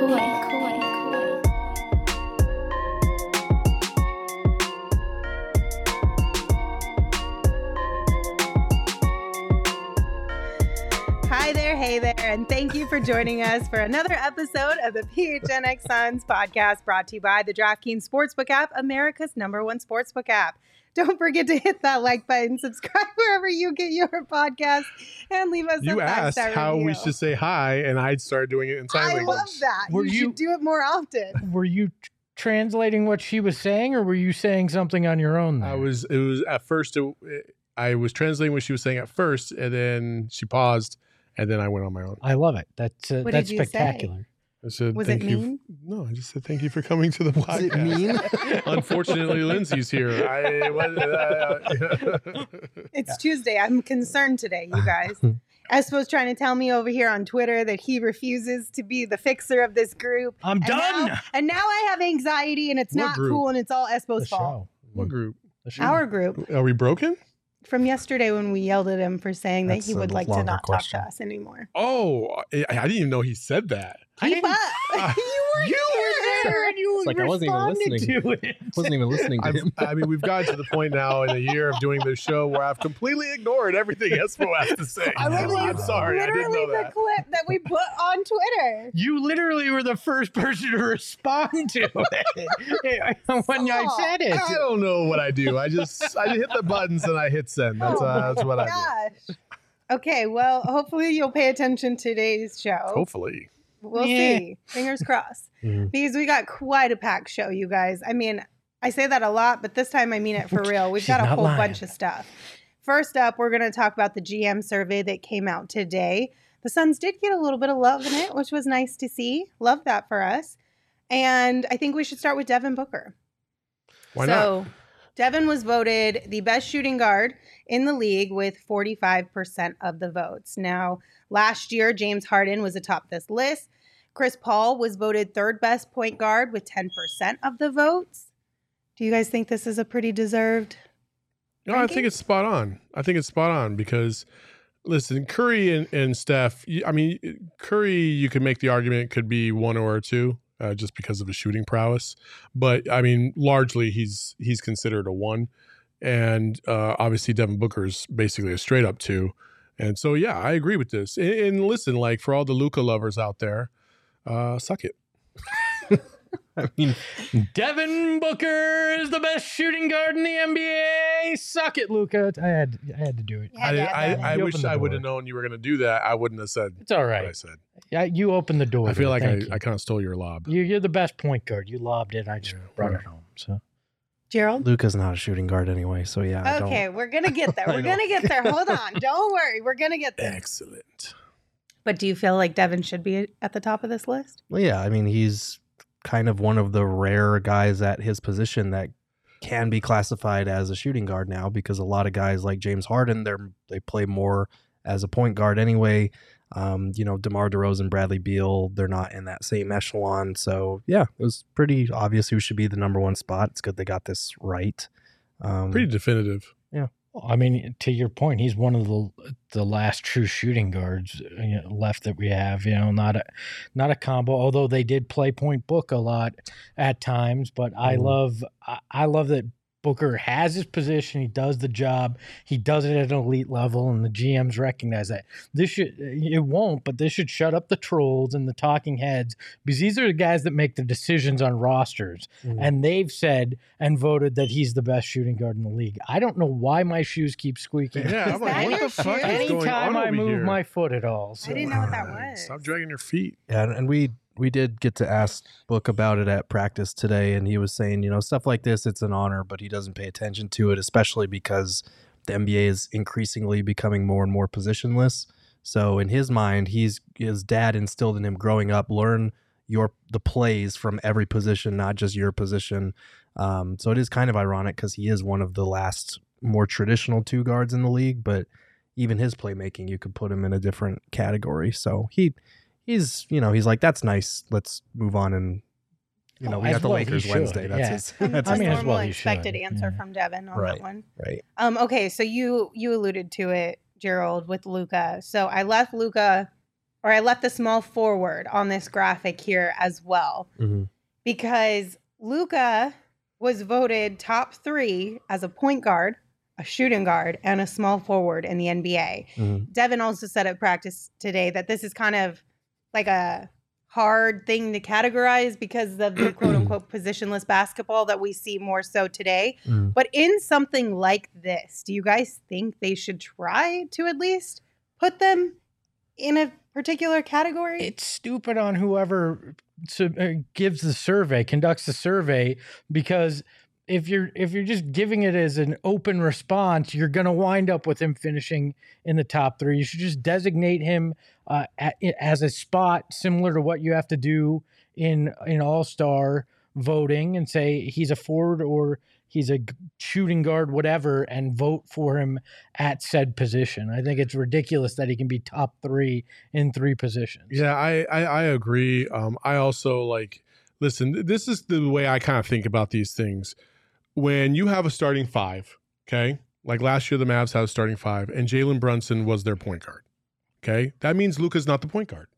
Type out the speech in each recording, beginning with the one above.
Hi there, hey there, and thank you for joining us for another episode of the PHNX Suns podcast brought to you by the DraftKings Sportsbook app, America's number one sportsbook app. Don't forget to hit that like button, subscribe wherever you get your podcast, and leave us a You asked five-star how we should say hi, and I started doing it in sign I language. love that. Were you, you- should do it more often. Were you translating what she was saying, or were you saying something on your own? I was. It was at first. It, I was translating what she was saying at first, and then she paused, and then I went on my own. I love it. That's uh, that's spectacular. say? Spectacular. I said, Was "Thank it you." mean? No, I just said thank you for coming to the podcast. Was it mean? Unfortunately, Lindsay's here. I was. Uh, It's Tuesday. I'm concerned today, you guys. Espo's trying to tell me over here on Twitter that he refuses to be the fixer of this group. I'm And done. Now, and now I have anxiety and it's What not group? cool and it's all the Espo's fault. show. what group? Our group Are we broken? From yesterday when we yelled at him for saying That's that he would like to not question. talk to us anymore. Oh, I, I didn't even know he said that. Keep didn't- up. you were you were there and you It's like I wasn't even listening. to it. Wasn't even listening to I've, him. I mean, we've gotten to the point now in a year of doing this show where I've completely ignored everything Espo has to say. I love I'm it. sorry, I didn't literally know the that. clip that we put on Twitter. You literally were the first person to respond to it when I said it. I don't know what I do. I just I hit the buttons and I hit send. That's, uh, that's what I do. Gosh. Okay, well, hopefully you'll pay attention to today's show. Hopefully. We'll Yeah. see. Fingers crossed. Mhm. Because we got quite a packed show, you guys. I mean, I say that a lot, but this time I mean it for real. We've got a whole lying. bunch of stuff. First up, we're going to talk about the GM survey that came out today. The Suns did get a little bit of love in it, which was nice to see. Love that for us. And I think we should start with Devin Booker. Why so, Devin was voted the best shooting guard in the league with 45% of the votes. Now, last year, James Harden was atop this list. Chris Paul was voted third best point guard with 10% of the votes. Do you guys think this is a pretty deserved? No, I think it's spot on. I think it's spot on because listen, Curry and, and Steph, I mean, Curry, you could make the argument could be one or two. Uh, just because of his shooting prowess, but I mean, largely he's he's considered a one, and uh, obviously Devin Booker is basically a straight up two, and so yeah, I agree with this. And, and listen, like for all the Luka lovers out there, uh, suck it. I mean, Devin Booker is the best shooting guard in the NBA. Suck it, Luka. I had I had to do it. Yeah, I, yeah, I, yeah. I You wish I would have known you were going to do that. I wouldn't have said It's all right. what I said. Yeah, you opened the door. I feel there. like I, Thank you. I kind of stole your lob. You, you're the best point guard. You lobbed it. I just Yeah, brought well. it home. So Gerald? Luka's not a shooting guard anyway, so yeah. I Okay, Don't, we're going to get there. We're going to get there. Hold on. Don't worry. We're going to get there. Excellent. But do you feel like Devin should be at the top of this list? well, yeah. I mean, he's kind of one of the rare guys at his position that can be classified as a shooting guard now because a lot of guys like James Harden, they're they play more as a point guard anyway. Um, you know, DeMar DeRozan, Bradley Beal, they're not in that same echelon. So yeah, it was pretty obvious who should be the number one spot. It's good they got this right. Um, Pretty definitive. I mean, to your point, he's one of the the last true shooting guards you know, left that we have. You know, not a not a combo. Although they did play point book a lot at times, but I Mhm. love I, I love that Booker has his position. He does the job. He does it at an elite level, and the GMs recognize that. This should it won't, but this should shut up the trolls and the talking heads because these are the guys that make the decisions on rosters, Mhm. and they've said and voted that he's the best shooting guard in the league. I don't know why my shoes keep squeaking. Yeah, I'm like, what the fuck shoe? is going Anytime on I move here? my foot at all. So. I didn't know what that was. Stop dragging your feet. Yeah, and- and we we did get to ask Book about it at practice today, and he was saying, you know, stuff like this, it's an honor, but he doesn't pay attention to it, especially because the NBA is increasingly becoming more and more positionless. So in his mind, he's his dad instilled in him growing up, learn your the plays from every position, not just your position. Um, so it is kind of ironic because he is one of the last more traditional two guards in the league, but even his playmaking, you could put him in a different category. So he he's you know he's like that's nice. Let's move on and you know Oh, we as got the well Lakers Wednesday. That's yeah. his. That's I his mean, thing. as normal well expected should, answer yeah. from Devin on Right. that one. right. Um, okay, so you you alluded to it, Gerald, with Luka. So I left Luka, or I left the small forward on this graphic here as well, Mhm. because Luka was voted top three as a point guard, a shooting guard, and a small forward in the NBA. Mhm. Devin also said at practice today that this is kind of like a hard thing to categorize because of the quote unquote positionless basketball that we see more so today. Mhm. But in something like this, do you guys think they should try to at least put them in a particular category? it's stupid on whoever uh, gives the survey conducts the survey because if you're if you're just giving it as an open response you're going to wind up with him finishing in the top three you should just designate him uh, as a spot similar to what you have to do in in all-star voting and say he's a forward or he's a shooting guard whatever and vote for him at said position i think it's ridiculous that he can be top three in three positions Yeah, I I, I agree. Um, I also like listen. This is the way I kind of think about these things. When you have a starting five, okay, like last year the Mavs had a starting five, and Jalen Brunson was their point guard. Okay, that means Luka's not the point guard.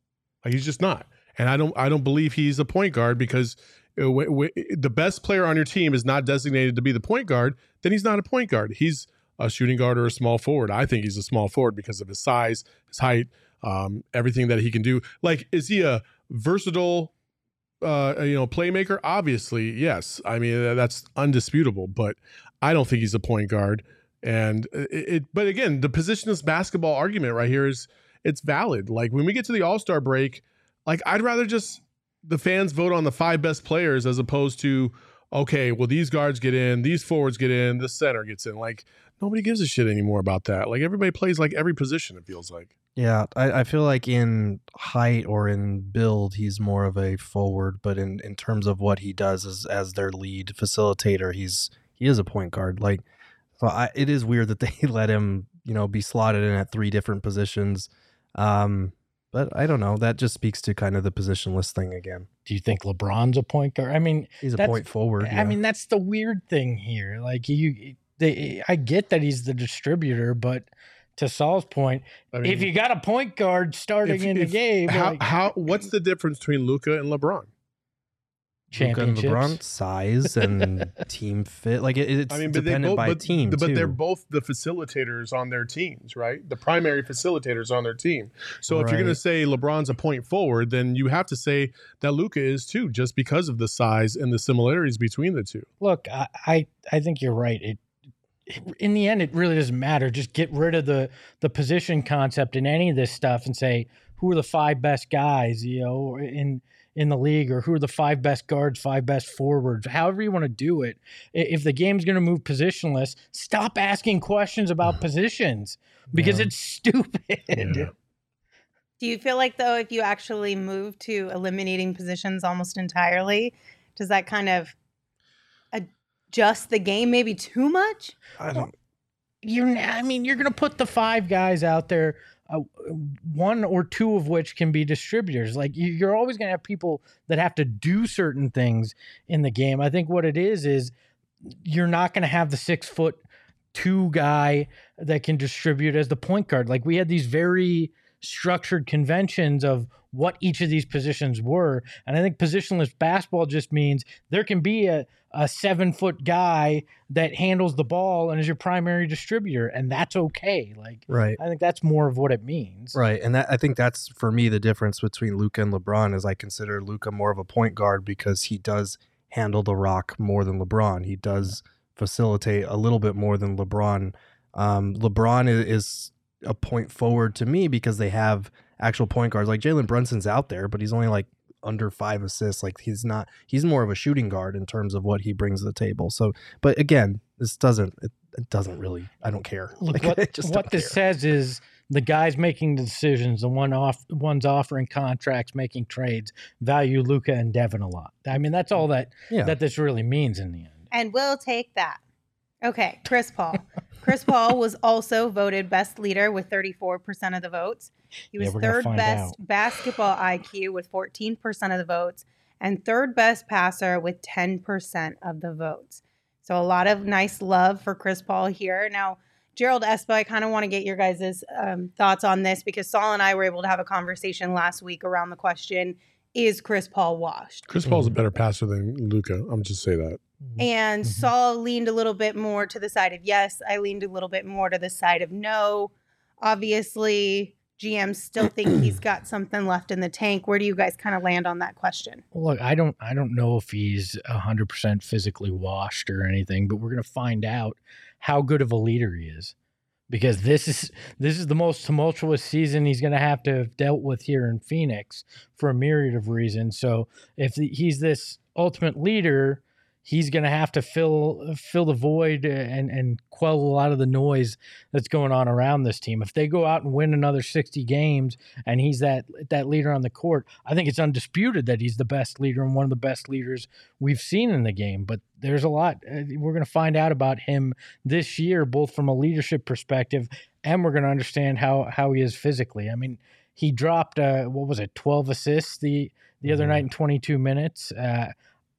Like he's just not, and I don't I don't believe he's a point guard because uh, w- w- the best player on your team is not designated to be the point guard. Then he's not a point guard. He's a shooting guard or a small forward. I think he's a small forward because of his size, his height, um, everything that he can do. Like, is he a versatile, uh, you know, playmaker? Obviously, yes. I mean, that's undisputable. But I don't think he's a point guard. And it, it but again, the positionless basketball argument right here is it's valid. Like when we get to the All Star break, like I'd rather just the fans vote on the five best players as opposed to okay, well these guards get in, these forwards get in, the center gets in. Like nobody gives a shit anymore about that. Like everybody plays like every position. It feels like. Yeah, I, I feel like in height or in build, he's more of a forward, but in, in terms of what he does as as their lead facilitator, he's he is a point guard. Like, so I, it is weird that they let him, you know, be slotted in at three different positions. Um, but I don't know. That just speaks to kind of the positionless thing again. do you think LeBron's a point guard? I mean, He's a point forward. I mean that's the weird thing here. Like you, they, I get that he's the distributor, but to Saul's point, I mean, if you got a point guard starting if- in if- the game, how like, how what's the difference between Luka and LeBron? Luka and. LeBron size and team fit. Like it, it's I mean, but dependent both, by but, team but too. they're both the facilitators on their teams, right? The primary facilitators on their team. So if you're going to say LeBron's a point forward, then you have to say that Luka is too, just because of the size and the similarities between the two. Look, I, I, I think you're right. It, in the end, it really doesn't matter. Just get rid of the the position concept in any of this stuff and say who are the five best guys, you know, in in the league, or who are the five best guards, five best forwards, however you want to do it. If the game's going to move positionless, stop asking questions about positions because Yeah. it's stupid. Yeah. Do you feel like though if you actually move to eliminating positions almost entirely, does that kind of adjust the game maybe too much? I don't, you're n- I mean you're going to put the five guys out there uh, one or two of which can be distributors. Like you're always going to have people that have to do certain things in the game. I think what it is is you're not going to have the 6 foot two guy that can distribute as the point guard. Like we had these very structured conventions of what each of these positions were. And I think positionless basketball just means there can be a, a seven foot guy that handles the ball and is your primary distributor, and that's okay. Like, Right. I think that's more of what it means. Right, and that I think that's for me the difference between Luka and LeBron is I consider Luka more of a point guard because he does handle the rock more than LeBron. He does facilitate a little bit more than LeBron. Um, LeBron is, is a point forward to me because they have actual point guards like Jalen Brunson's out there, but he's only like under five assists. Like he's not. He's more of a shooting guard in terms of what he brings to the table. So, but again, this doesn't. It, it doesn't really. I don't care. Look, Like, what, just what this care. says is the guys making the decisions, the one off, ones offering contracts, making trades, value Luka and Devin a lot. I mean, that's all that Yeah. that this really means in the end. And we'll take that. Okay, Chris Paul. Chris Paul was also voted best leader with 34% of the votes. He Yeah, was we're gonna third best out. basketball IQ with 14% of the votes and third best passer with 10% of the votes. So a lot of nice love for Chris Paul here. Now, Gerald Espa, I kind of want to get your guys' um, thoughts on this because Saul and I were able to have a conversation last week around the question Is Chris Paul washed? Chris Paul's a better passer than Luka. I'm just say that. And Mhm. Saul leaned a little bit more to the side of yes. I leaned a little bit more to the side of no. Obviously, GMs still think he's got something left in the tank. Where do you guys kind of land on that question? Look, I don't I don't know if he's hundred percent physically washed or anything, but we're gonna find out how good of a leader he is. Because this is this is the most tumultuous season he's gonna have to have dealt with here in Phoenix for a myriad of reasons. So if he's this ultimate leader, he's gonna have to fill fill the void and and quell a lot of the noise that's going on around this team. If they go out and win another sixty games and he's that that leader on the court, I think it's undisputed that he's the best leader and one of the best leaders we've seen in the game. But there's a lot uh, we're going to find out about him this year, both from a leadership perspective and we're going to understand how how he is physically. I mean, he dropped uh, what was it, twelve assists the the other Mhm. night in twenty two minutes. Uh,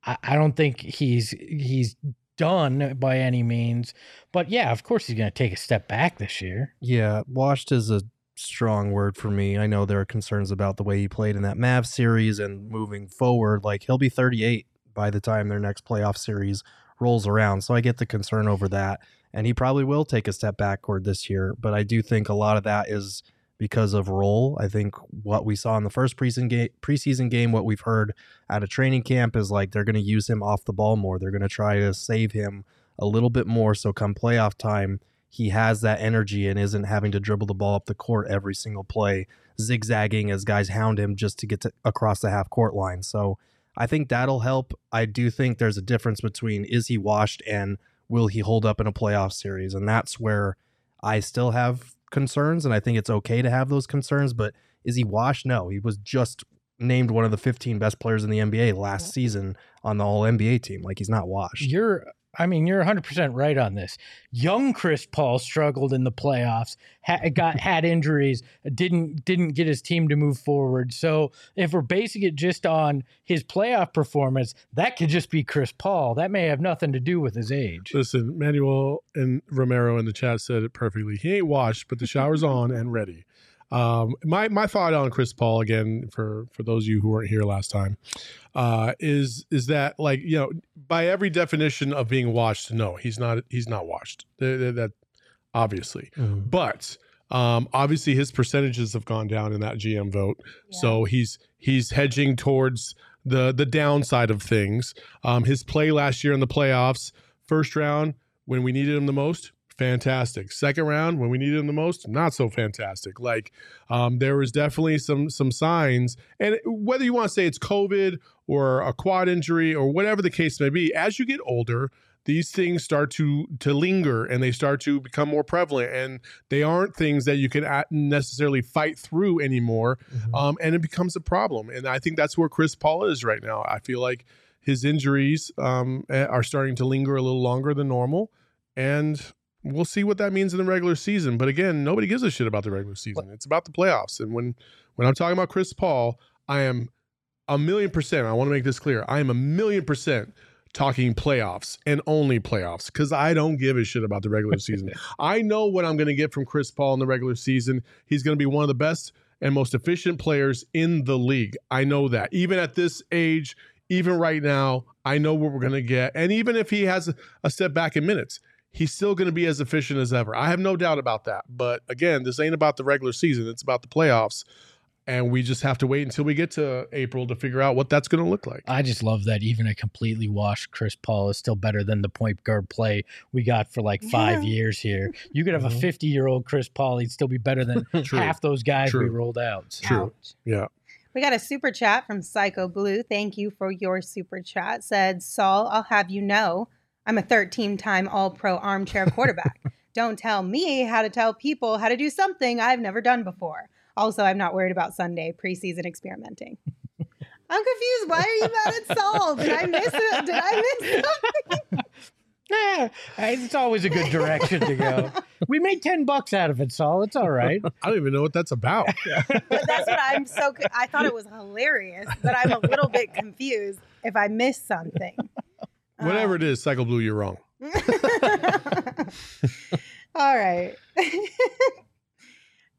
I, don't think he's he's done by any means, but yeah, of course he's going to take a step back this year. Yeah, washed is a strong word for me. I know there are concerns about the way he played in that Mav series and moving forward. Like he'll be 38 by the time their next playoff series rolls around. So I get the concern over that. And he probably will take a step backward this year. But I do think a lot of that is because of role. I think what we saw in the first preseason game, preseason game, what we've heard at a training camp is like they're going to use him off the ball more. They're going to try to save him a little bit more. So come playoff time, he has that energy and isn't having to dribble the ball up the court every single play, zigzagging as guys hound him just to get to, across the half court line. So I think that'll help. I do think there's a difference between is he washed and will he hold up in a playoff series? And that's where I still have concerns. And I think it's okay to have those concerns. But is he washed? No, he was just named one of the 15 best players in the NBA last season on the all NBA team. Like he's not washed. You're, I mean, you're 100% right on this. Young Chris Paul struggled in the playoffs, ha- got had injuries, didn't didn't get his team to move forward. So if we're basing it just on his playoff performance, that could just be Chris Paul. That may have nothing to do with his age. Listen, Manuel and Romero in the chat said it perfectly. He ain't washed, but the shower's on and ready. Um, my my thought on Chris Paul again for for those of you who weren't here last time uh, is is that like you know by every definition of being washed, no, he's not he's not washed. Th- th- that obviously, Mhm. but um, obviously his percentages have gone down in that GM vote. So he's he's hedging towards the the downside of things. Um, his play last year in the playoffs, first round when we needed him the most, fantastic. Second round when we needed him the most, not so fantastic. Like um, there was definitely some some signs, and whether you want to say it's COVID or a quad injury or whatever the case may be, as you get older. These things start to to linger and they start to become more prevalent, and they aren't things that you can necessarily fight through anymore Mhm. um, and it becomes a problem. And I think that's where Chris Paul is right now. I feel like his injuries um, eh, are starting to linger a little longer than normal, and we'll see what that means in the regular season. But again, nobody gives a shit about the regular season. It's about the playoffs. And when when I'm talking about Chris Paul, I am a million percent. I want to make this clear. I am a million percent talking playoffs and only playoffs because I don't give a shit about the regular season. I know what I'm going to get from Chris Paul in the regular season. He's going to be one of the best and most efficient players in the league. I know that. Even at this age, even right now, I know what we're going to get. And even if he has a step back in minutes, he's still going to be as efficient as ever. I have no doubt about that. But again, this ain't about the regular season, it's about the playoffs and we just have to wait until we get to April to figure out what that's going to look like. I just love that even a completely washed Chris Paul is still better than the point guard play we got for like five Yeah. years here. You could have Mhm. a 50 year old Chris Paul, he'd still be better than half those guys we rolled out. So. True. Ouch. Yeah. We got a super chat from Psycho Blue. Thank you for your super chat. Said, Saul, I'll have you know, I'm a 13 time All Pro armchair quarterback. Don't tell me how to tell people how to do something I've never done before. Also, I'm not worried about Sunday preseason experimenting. I'm confused. Why are you mad at Saul? Did I miss it? Did I miss something? Yeah, it's always a good direction to go. We made 10 bucks out of it, Saul. It's all right. I don't even know what that's about. But that's what I'm so. I thought it was hilarious, but I'm a little bit confused if I missed something. Whatever Um, it is, Cycle Blue, you're wrong. All right.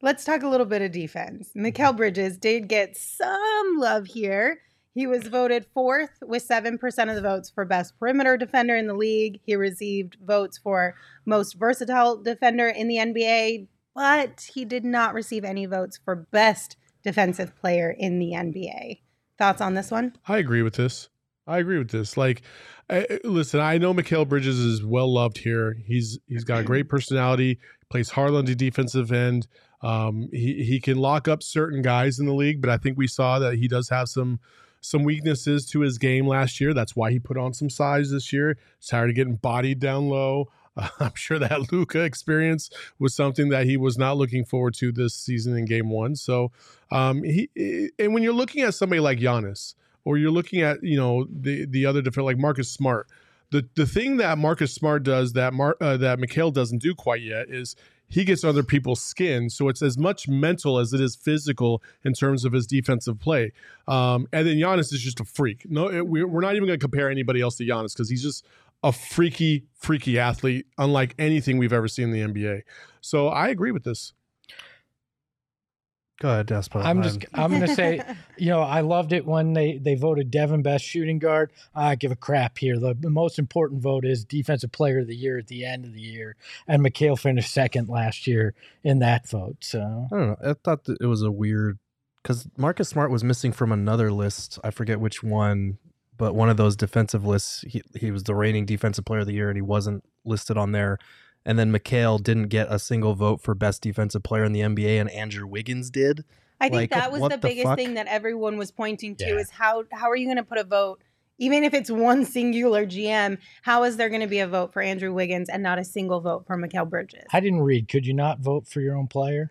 Let's talk a little bit of defense. Mikal Bridges did get some love here. He was voted fourth with 7% of the votes for best perimeter defender in the league. He received votes for most versatile defender in the NBA, but he did not receive any votes for best defensive player in the NBA. Thoughts on this one? I agree with this. I agree with this. Like, Listen, I know Mikal Bridges is well loved here. He's he's got a great personality. Plays hard on the defensive end. Um, he he can lock up certain guys in the league, but I think we saw that he does have some some weaknesses to his game last year. That's why he put on some size this year. He's tired of getting bodied down low. I'm sure that Luka experience was something that he was not looking forward to this season in Game One. So, um, he and when you're looking at somebody like Giannis, or you're looking at you know the the other defender like Marcus Smart. The the thing that Marcus Smart does that Mar, uh, that Mikal doesn't do quite yet is he gets other people's skin. So it's as much mental as it is physical in terms of his defensive play. Um, and then Giannis is just a freak. No, it, we're we're not even going to compare anybody else to Giannis because he's just a freaky, freaky athlete, unlike anything we've ever seen in the NBA. So I agree with this. Go ahead, Despa. I'm just, I'm going to say, you know, I loved it when they, they voted Devin best shooting guard. I give a crap here. The, the most important vote is defensive player of the year at the end of the year. And Mikal finished second last year in that vote. So I don't know. I thought that it was a weird because Marcus Smart was missing from another list. I forget which one, but one of those defensive lists. He he was the reigning defensive player of the year, and he wasn't listed on there. And then Mikal didn't get a single vote for best defensive player in the NBA, and Andrew Wiggins did. I think Like, that was the the biggest fuck? thing that everyone was pointing to Yeah. is how how are you going to put a vote even if it's one singular GM, how is there going to be a vote for Andrew Wiggins and not a single vote for Mikal Bridges? I didn't read. Could you not vote for your own player?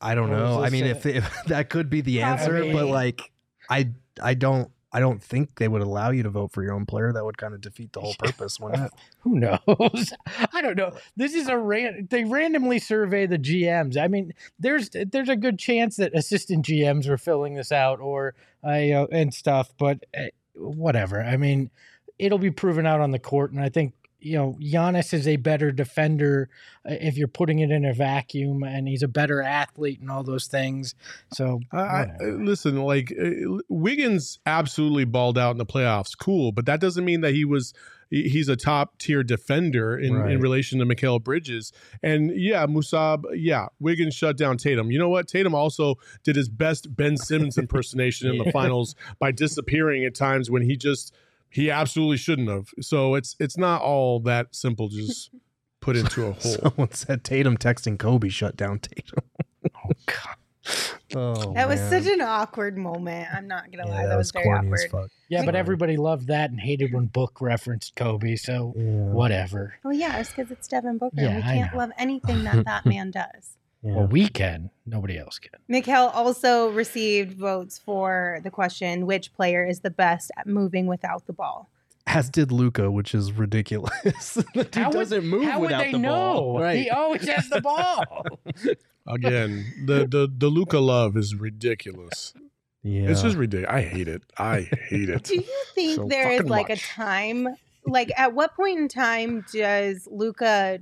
I don't What know. I mean, if, if that could be the Probably. answer, but like, I I don't I don't think they would allow you to vote for your own player. That would kind of defeat the whole purpose, wouldn't it? Who knows? I don't know. This is a ran. They randomly survey the GMs. I mean, there's there's a good chance that assistant GMs were filling this out or uh, you know, and stuff. But uh, whatever. I mean, it'll be proven out on the court, and I think you know Giannis is a better defender uh, if you're putting it in a vacuum, and he's a better athlete and all those things. So I, I, listen, like uh, Wiggins absolutely balled out in the playoffs. Cool, but that doesn't mean that he was he's a top tier defender in, in relation to Mikal Bridges. And yeah, Musab, yeah, Wiggins shut down Tatum. You know what? Tatum also did his best Ben Simmons impersonation in the finals by disappearing at times when he just he absolutely shouldn't have. So it's it's not all that simple. Just put into a hole. Someone said Tatum texting Kobe shut down Tatum. oh god. Oh, that was such an awkward moment. I'm not going to Yeah, lie. That, was, very corny as awkward. fuck. Yeah, but everybody loved that and hated when Book referenced Kobe. So Yeah. whatever. Oh, yeah. It's because it's Devin Booker. Yeah, we I can't love anything that that man does. Yeah. Well, we can. Nobody else can. Mikal also received votes for the question which player is the best at moving without the ball? As did Luka, which is ridiculous. the dude How doesn't move How would without they the know? ball. Right. He always has the ball. Again, the the the Luka love is ridiculous. yeah. It's just ridiculous. I hate it. I hate it. Do you think So there is fucking like a time, like at what point in time does Luka,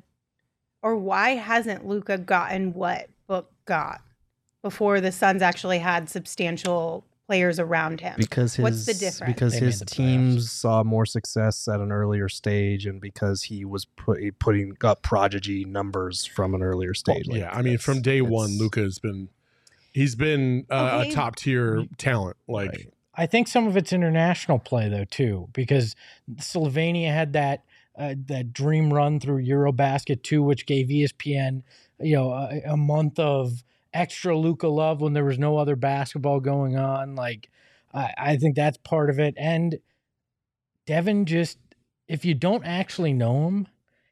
or why hasn't Luka gotten what Book got? before the Suns actually had substantial players around him. because his What's the difference? because They his the playoffs. teams saw more success at an earlier stage and because he was put, putting up prodigy numbers from an earlier stage like, yeah, I mean, from day one, Luka has been he's been uh, Okay. a top tier talent. Like, Right. I think some of it's international play though too, because Slovenia had that uh, that dream run through EuroBasket two, which gave ESPN you know a, a month of extra Luka love when there was no other basketball going on. Like I, I think that's part of it, and Devin just if you don't actually know him,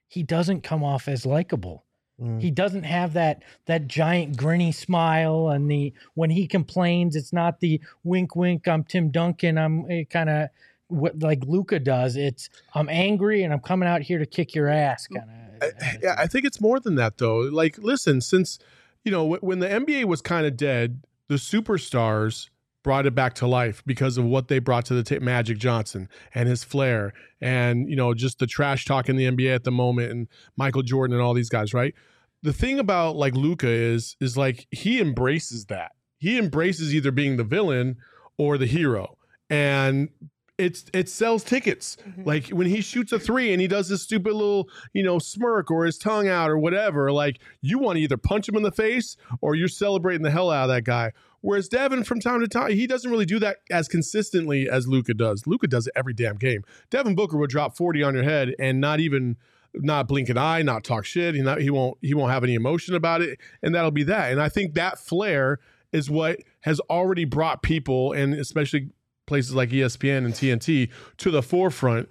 he doesn't come off as likable. Mm. He doesn't have that that giant grinny smile, and the when he complains, it's not the wink wink. I'm Tim Duncan. I'm kind of what like Luka does. It's I'm angry and I'm coming out here to kick your ass. Kind I, of. yeah, I think it's more than that though. Like, listen, since you know when the NBA was kind of dead, the superstars brought it back to life because of what they brought to the ta- Magic Johnson and his flair, and you know just the trash talk in the NBA at the moment, and Michael Jordan and all these guys, right? The thing about like Luka is is like he embraces that. He embraces either being the villain or the hero, and it's it sells tickets. Mhm. Like when he shoots a three and he does this stupid little, you know, smirk or his tongue out or whatever, like you want to either punch him in the face or you're celebrating the hell out of that guy. Whereas Devin, from time to time, he doesn't really do that as consistently as Luka does. Luka does it every damn game. Devin Booker would drop 40 on your head and not even not blink an eye, not talk shit. He not he won't he won't have any emotion about it, and that'll be that. And I think that flair is what has already brought people, and especially places like ESPN and TNT, to the forefront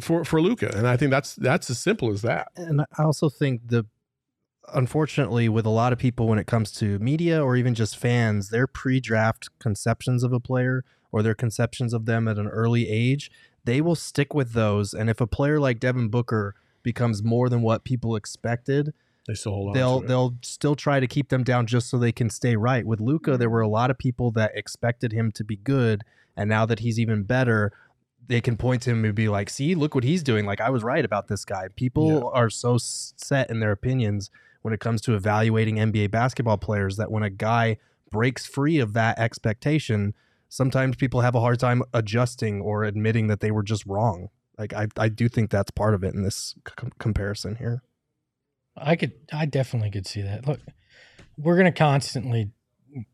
for for Luka. And I think that's that's as simple as that. and I also think the unfortunately with a lot of people when it comes to media or even just fans their pre-draft conceptions of a player or their conceptions of them at an early age they will stick with those and if a player like Devin Booker becomes more than what people expected They still hold on. they'll they'll still try to keep them down just so they can stay right. With Luka, mm-hmm. there were a lot of people that expected him to be good, and now that he's even better, they can point to him and be like, "See, look what he's doing. Like I was right about this guy." People are so set in their opinions when it comes to evaluating NBA basketball players that when a guy breaks free of that expectation, sometimes people have a hard time adjusting or admitting that they were just wrong. Like I, I do think that's part of it in this c- comparison here. I could, I definitely could see that. Look, we're gonna constantly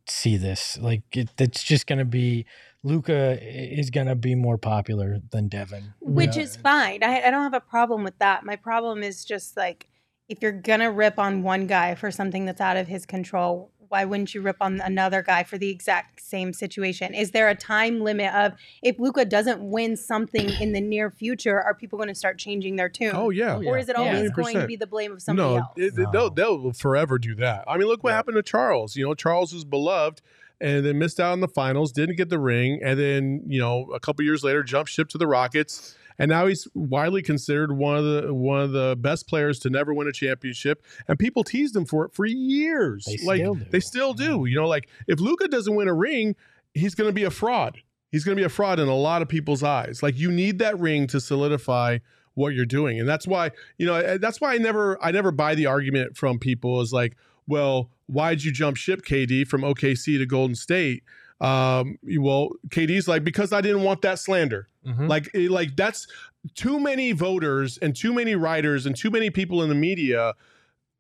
see this. Like it, it's just gonna be Luka is gonna be more popular than Devin, which Yeah. is fine. I, I don't have a problem with that. My problem is just like if you're gonna rip on one guy for something that's out of his control, why wouldn't you rip on another guy for the exact same situation? Is there a time limit of if Luka doesn't win something in the near future, are people going to start changing their tune? Oh yeah. Or is it oh, Yeah. always going to be the blame of somebody no, else? it- it- No. they'll they'll forever do that. I mean, look what happened to Charles. You know, Charles was beloved and then missed out on the finals, didn't get the ring, and then you know a couple years later jumped ship to the Rockets, and now he's widely considered one of the one of the best players to never win a championship, and people teased him for it for years. They like still they still do. Mm-hmm. You know, like if Luka doesn't win a ring, he's going to be a fraud. He's going to be a fraud in a lot of people's eyes. Like you need that ring to solidify what you're doing and that's why you know that's why i never i never buy the argument from people is like well why'd you jump ship kd from okc to golden state? Um well kd's like because i didn't want that slander. Like it- like that's too many voters and too many writers and too many people in the media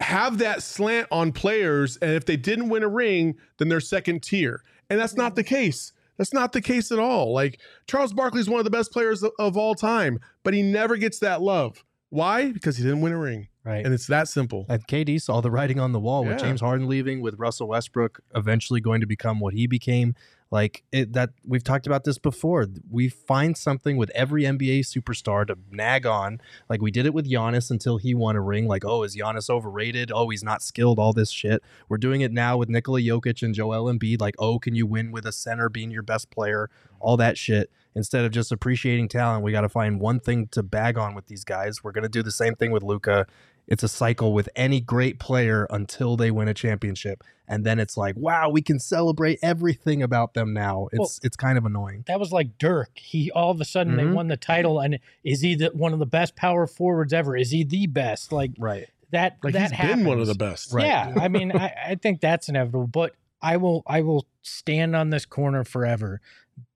have that slant on players and if they didn't win a ring then they're second tier. And that's not the case. That's not the case at all. Like charles barkley's one of the best players of all time but he never gets that love. Why? Because he didn't win a ring Right. and it's that simple And KD saw the writing on the wall with Yeah. James Harden leaving, with Russell Westbrook eventually going to become what he became. Like it, that, we've talked about this before. We find something with every NBA superstar to nag on. Like we did it with Giannis until he won a ring. Like, oh, is Giannis overrated? Oh, he's not skilled. All this shit. We're doing it now with Nikola Jokic and Joel Embiid. Like, oh, can you win with a center being your best player? All that shit. Instead of just appreciating talent, we got to find one thing to bag on with these guys. We're gonna do the same thing with Luka it's a cycle with any great player until they win a championship and then it's like wow we can celebrate everything about them now it's Well- it's kind of annoying that was like Dirk. He all of a sudden they Mhm. won the title, and is he the, one of the best power forwards ever? Is he the best? Like right that. like that he's been one of the best Right. Yeah, I mean, I, I think that's inevitable. But I will I will stand on this corner forever.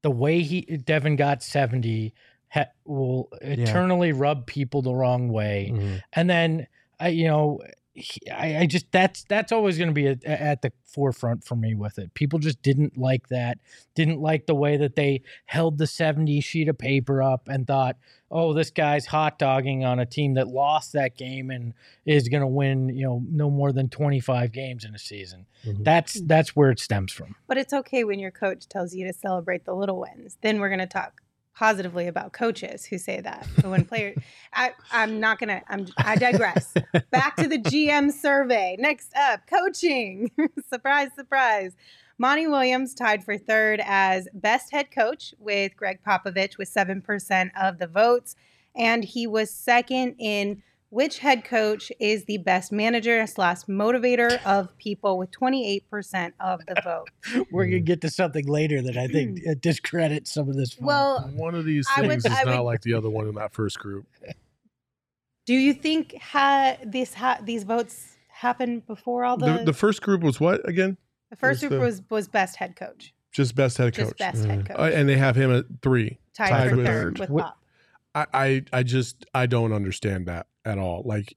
The way he Devin got 70 ha, will eternally rub people the wrong way. Mhm. And then I you know he- I, I just that's that's always going to be at, at the forefront for me with it. People just didn't like that, didn't like the way that they held the 70 sheet of paper up and thought, oh, this guy's hot dogging on a team that lost that game and is going to win, you know, no more than 25 games in a season. Mhm. That's that's where it stems from. But it's okay when your coach tells you to celebrate the little wins. Then we're going to talk positively about coaches who say that. But when players, I, I'm not going to, I'm, I digress. Back to the GM survey. Next up, coaching. surprise, surprise. Monty Williams tied for third as best head coach with Gregg Popovich with 7% of the votes. And he was second in which head coach is the best manager slash motivator of people with 28% of the vote. We're going to get to something later that I think uh, discredits some of this. vote. Well, One of these I would- things is I not would- like the other one in that first group. do you think ha- this ha- these votes happened before all the The, the first group was what again? the first was group the- was was best head coach, Just best head just coach. best head coach, Uh, and they have him at three. tied, tied for with third third. with Pop. I, I I just I don't understand that at all. Like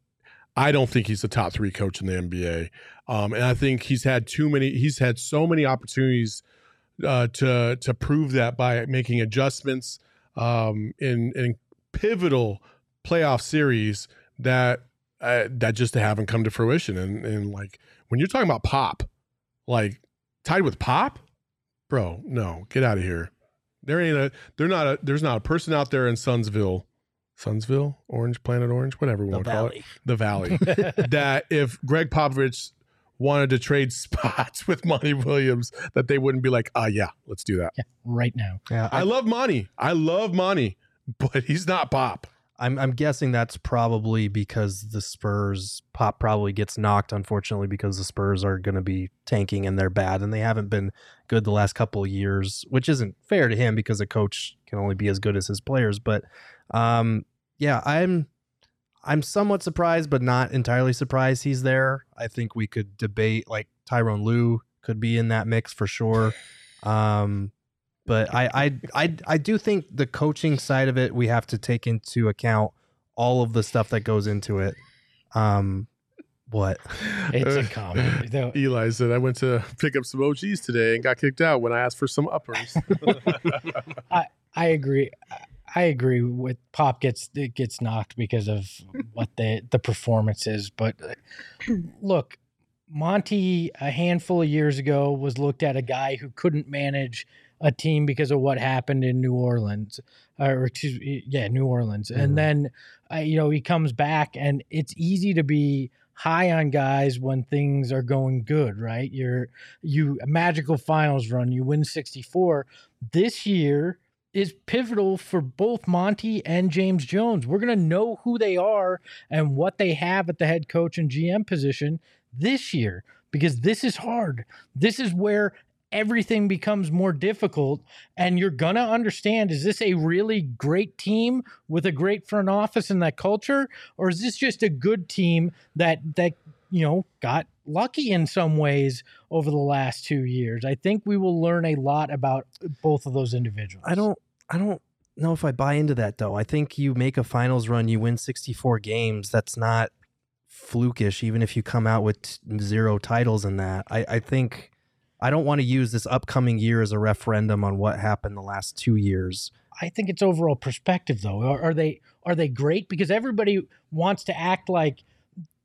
I don't think he's the top three coach in the NBA. Um, and I think he's had too many. He's had so many opportunities uh, to to prove that by making adjustments um, in in pivotal playoff series that uh, that just haven't come to fruition. And and like when you're talking about Pop, like tied with Pop, bro, no, get out of here. There ain't a they're not a there's not a person out there in Sunsville, Sunsville, Orange, Planet Orange, whatever we The want to call it, the Valley. that if Gregg Popovich wanted to trade spots with Monty Williams, that they wouldn't be like, ah, yeah, let's do that. right now. Yeah, I love Monty. I love Monty, but he's not Pop. I'm I'm guessing that's probably because the Spurs pop probably gets knocked unfortunately because the Spurs are going to be tanking and they're bad and they haven't been good the last couple of years, which isn't fair to him because a coach can only be as good as his players, but um yeah, I'm I'm somewhat surprised but not entirely surprised he's there. I think we could debate like Tyronn Lue could be in that mix for sure. Um but I, I I I do think the coaching side of it we have to take into account all of the stuff that goes into it. Um, what? It's a comment. though. Eli said, I went to pick up some OGs today and got kicked out when I asked for some uppers. I, I agree. I agree with Pop gets it gets knocked because of what the the performance is. But uh, look, Monty a handful of years ago was looked at a guy who couldn't manage a team because of what happened in New Orleans, or excuse me, yeah, New Orleans, Mhm. and then uh, you know he comes back, and it's easy to be high on guys when things are going good, right? You're you magical finals run, you win 64. This year is pivotal for both Monty and James Jones. We're going to know who they are and what they have at the head coach and GM position this year because this is hard. This is where everything becomes more difficult and you're going to understand is this a really great team with a great front office and that culture or is this just a good team that that you know got lucky in some ways over the last 2 years. I think we will learn a lot about both of those individuals. I don't I don't know if I buy into that though. I think you make a finals run, you win 64 games. That's not flukish, even if you come out with zero titles in that. I, I think I don't want to use this upcoming year as a referendum on what happened the last two years. I think it's overall perspective though. Are, are they are they great? Because everybody wants to act like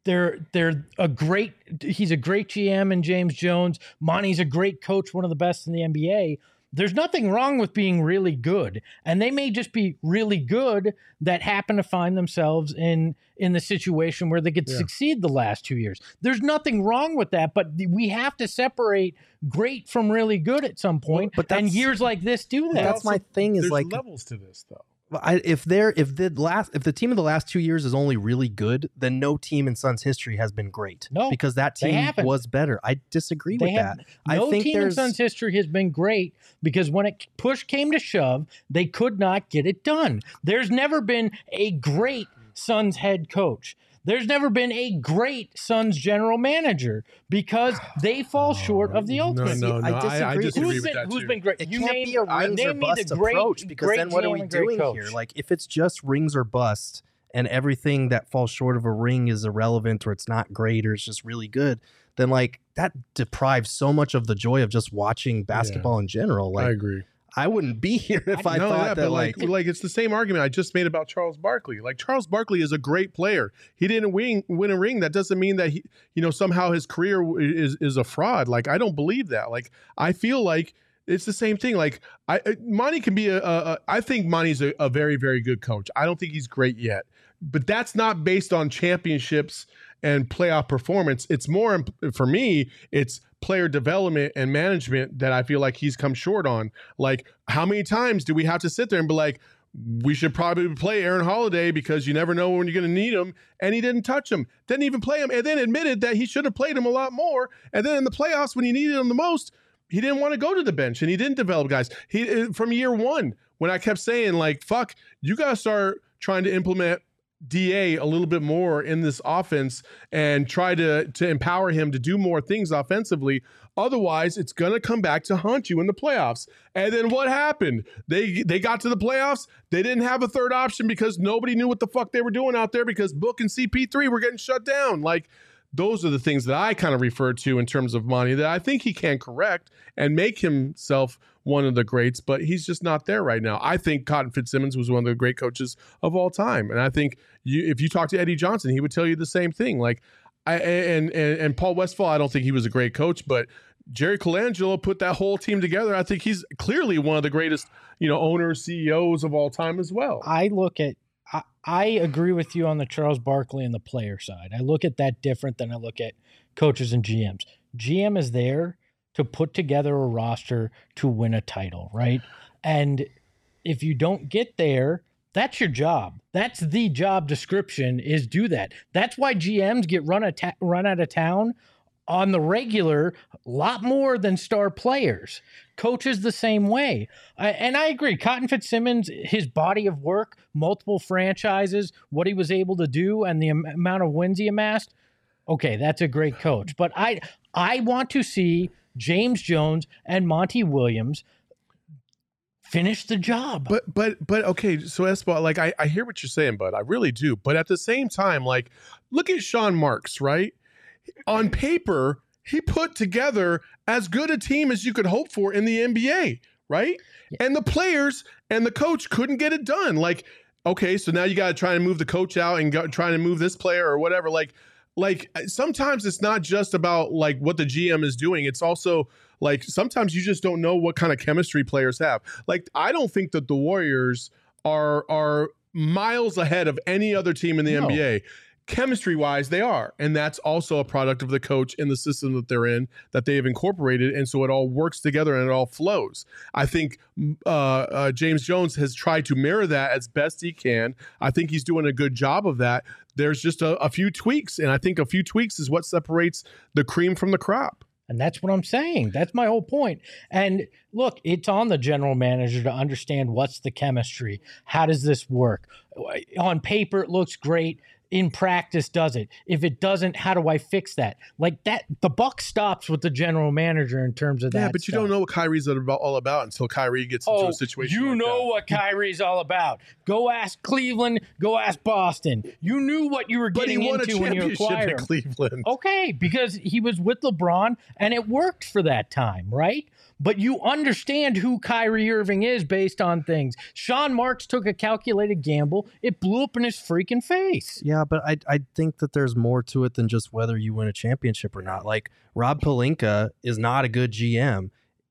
they're they're a great he's a great GM and James Jones. Monty's a great coach, one of the best in the NBA. There's nothing wrong with being really good. And they may just be really good that happen to find themselves in in the situation where they could Yeah. succeed the last two years. There's nothing wrong with that, but we have to separate great from really good at some point. but and years like this do that. But that's my thing is There's like levels to this though. I, if they're if the last if the team of the last two years is only really good, then no team in Suns history has been great. No, because that team was better. I disagree They with have that. I no think team in Suns history has been great because when it push came to shove, they could not get it done. There's never been a great Suns head coach. There's never been a great Suns general manager because they fall oh, short of the No, ultimate. no, no. I I, I disagree. disagree Who's with been, that who's too. been great? It you can't name, be a rings or bust great, approach because then what are we doing here? Like if it's just rings or bust and everything that falls short of a ring is irrelevant or it's not great or it's just really good, then like that deprives so much of the joy of just watching basketball in general. I agree. I wouldn't be here if I, no, thought that but like, like, like it's the same argument I just made about Charles Barkley. Like Charles Barkley is a great player. He didn't win win a ring. That doesn't mean that he, you know, somehow his career is is a fraud. Like I don't believe that. Like I feel like it's the same thing. Like I, Monty can be a. a, a I think Monty's a, a very very good coach. I don't think he's great yet, but that's not based on championships and playoff performance. It's more for me. It's player development and management that I feel like he's come short on. Like, how many times do we have to sit there and be like, we should probably play Aaron Holiday because you never know when you're going to need him. And he didn't touch him, didn't even play him, and then admitted that he should have played him a lot more. And then in the playoffs, when he needed him the most, he didn't want to go to the bench and he didn't develop guys. He uh, from year one when I kept saying like, "Fuck, you got to start trying to implement Da a little bit more in this offense and try to to empower him to do more things offensively. Otherwise, it's gonna come back to haunt you in the playoffs. And then what happened? They they got to the playoffs. They didn't have a third option because nobody knew what the fuck they were doing out there because Book and CP3 were getting shut down. Like those are the things that I kind of refer to in terms of money that I think he can correct and make himself one of the greats, but he's just not there right now. I think Cotton Fitzsimmons was one of the great coaches of all time, and I think you, if you talk to Eddie Johnson, he would tell you the same thing. Like, I and and, and Paul Westphal, I don't think he was a great coach, but Jerry Colangelo put that whole team together. I think he's clearly one of the greatest, you know, owners, CEOs of all time as well. I look at I, agree with you on the Charles Barkley and the player side. I look at that different than I look at coaches and GMs. GM is there to put together a roster to win a title, right? And if you don't get there, that's your job. That's the job description is do that. That's why GMs get run a ta- run out of town on the regular a lot more than star players. Coaches the same way. I, and I agree. Cotton Fitzsimmons, his body of work, multiple franchises, what he was able to do, and the am- amount of wins he amassed. Okay, that's a great coach. But I I want to see James Jones and Monty Williams finish the job. But but but okay, so Espo, like I, I hear what you're saying, bud. I really do. But at the same time, like look at Sean Marks, right? On paper, he put together as good a team as you could hope for in the NBA, right? And the players and the coach couldn't get it done. Like, okay, so now you got to try and move the coach out and go, try to move this player or whatever. Like, like uh, sometimes it's not just about like what the GM is doing. It's also like sometimes you just don't know what kind of chemistry players have. Like, I don't think that the Warriors are are miles ahead of any other team in the No. NBA. Chemistry wise, they are. And that's also a product of the coach and the system that they're in that they have incorporated. And so it all works together and it all flows. I think uh, uh, James Jones has tried to mirror that as best he can. I think he's doing a good job of that. There's just a, a few tweaks. And I think a few tweaks is what separates the cream from the crop. And that's what I'm saying. That's my whole point. And look, it's on the general manager to understand what's the chemistry. How does this work? On paper, it looks great. In practice, does it? If it doesn't, how do I fix that? Like that, the buck stops with the general manager in terms of that. Yeah, but you don't know what Kyrie's all about until Kyrie gets into Oh, a situation. you like know that. what Kyrie's all about. Go ask Cleveland. Go ask Boston. You knew what you were getting into when you championship acquired at him. Cleveland. Okay, because he was with LeBron and it worked for that time, right? But you understand who Kyrie Irving is based on things. Sean Marks took a calculated gamble. It blew up in his freaking face. Yeah, but I I think that there's more to it than just whether you win a championship or not. Like Rob Pelinka is not a good GM.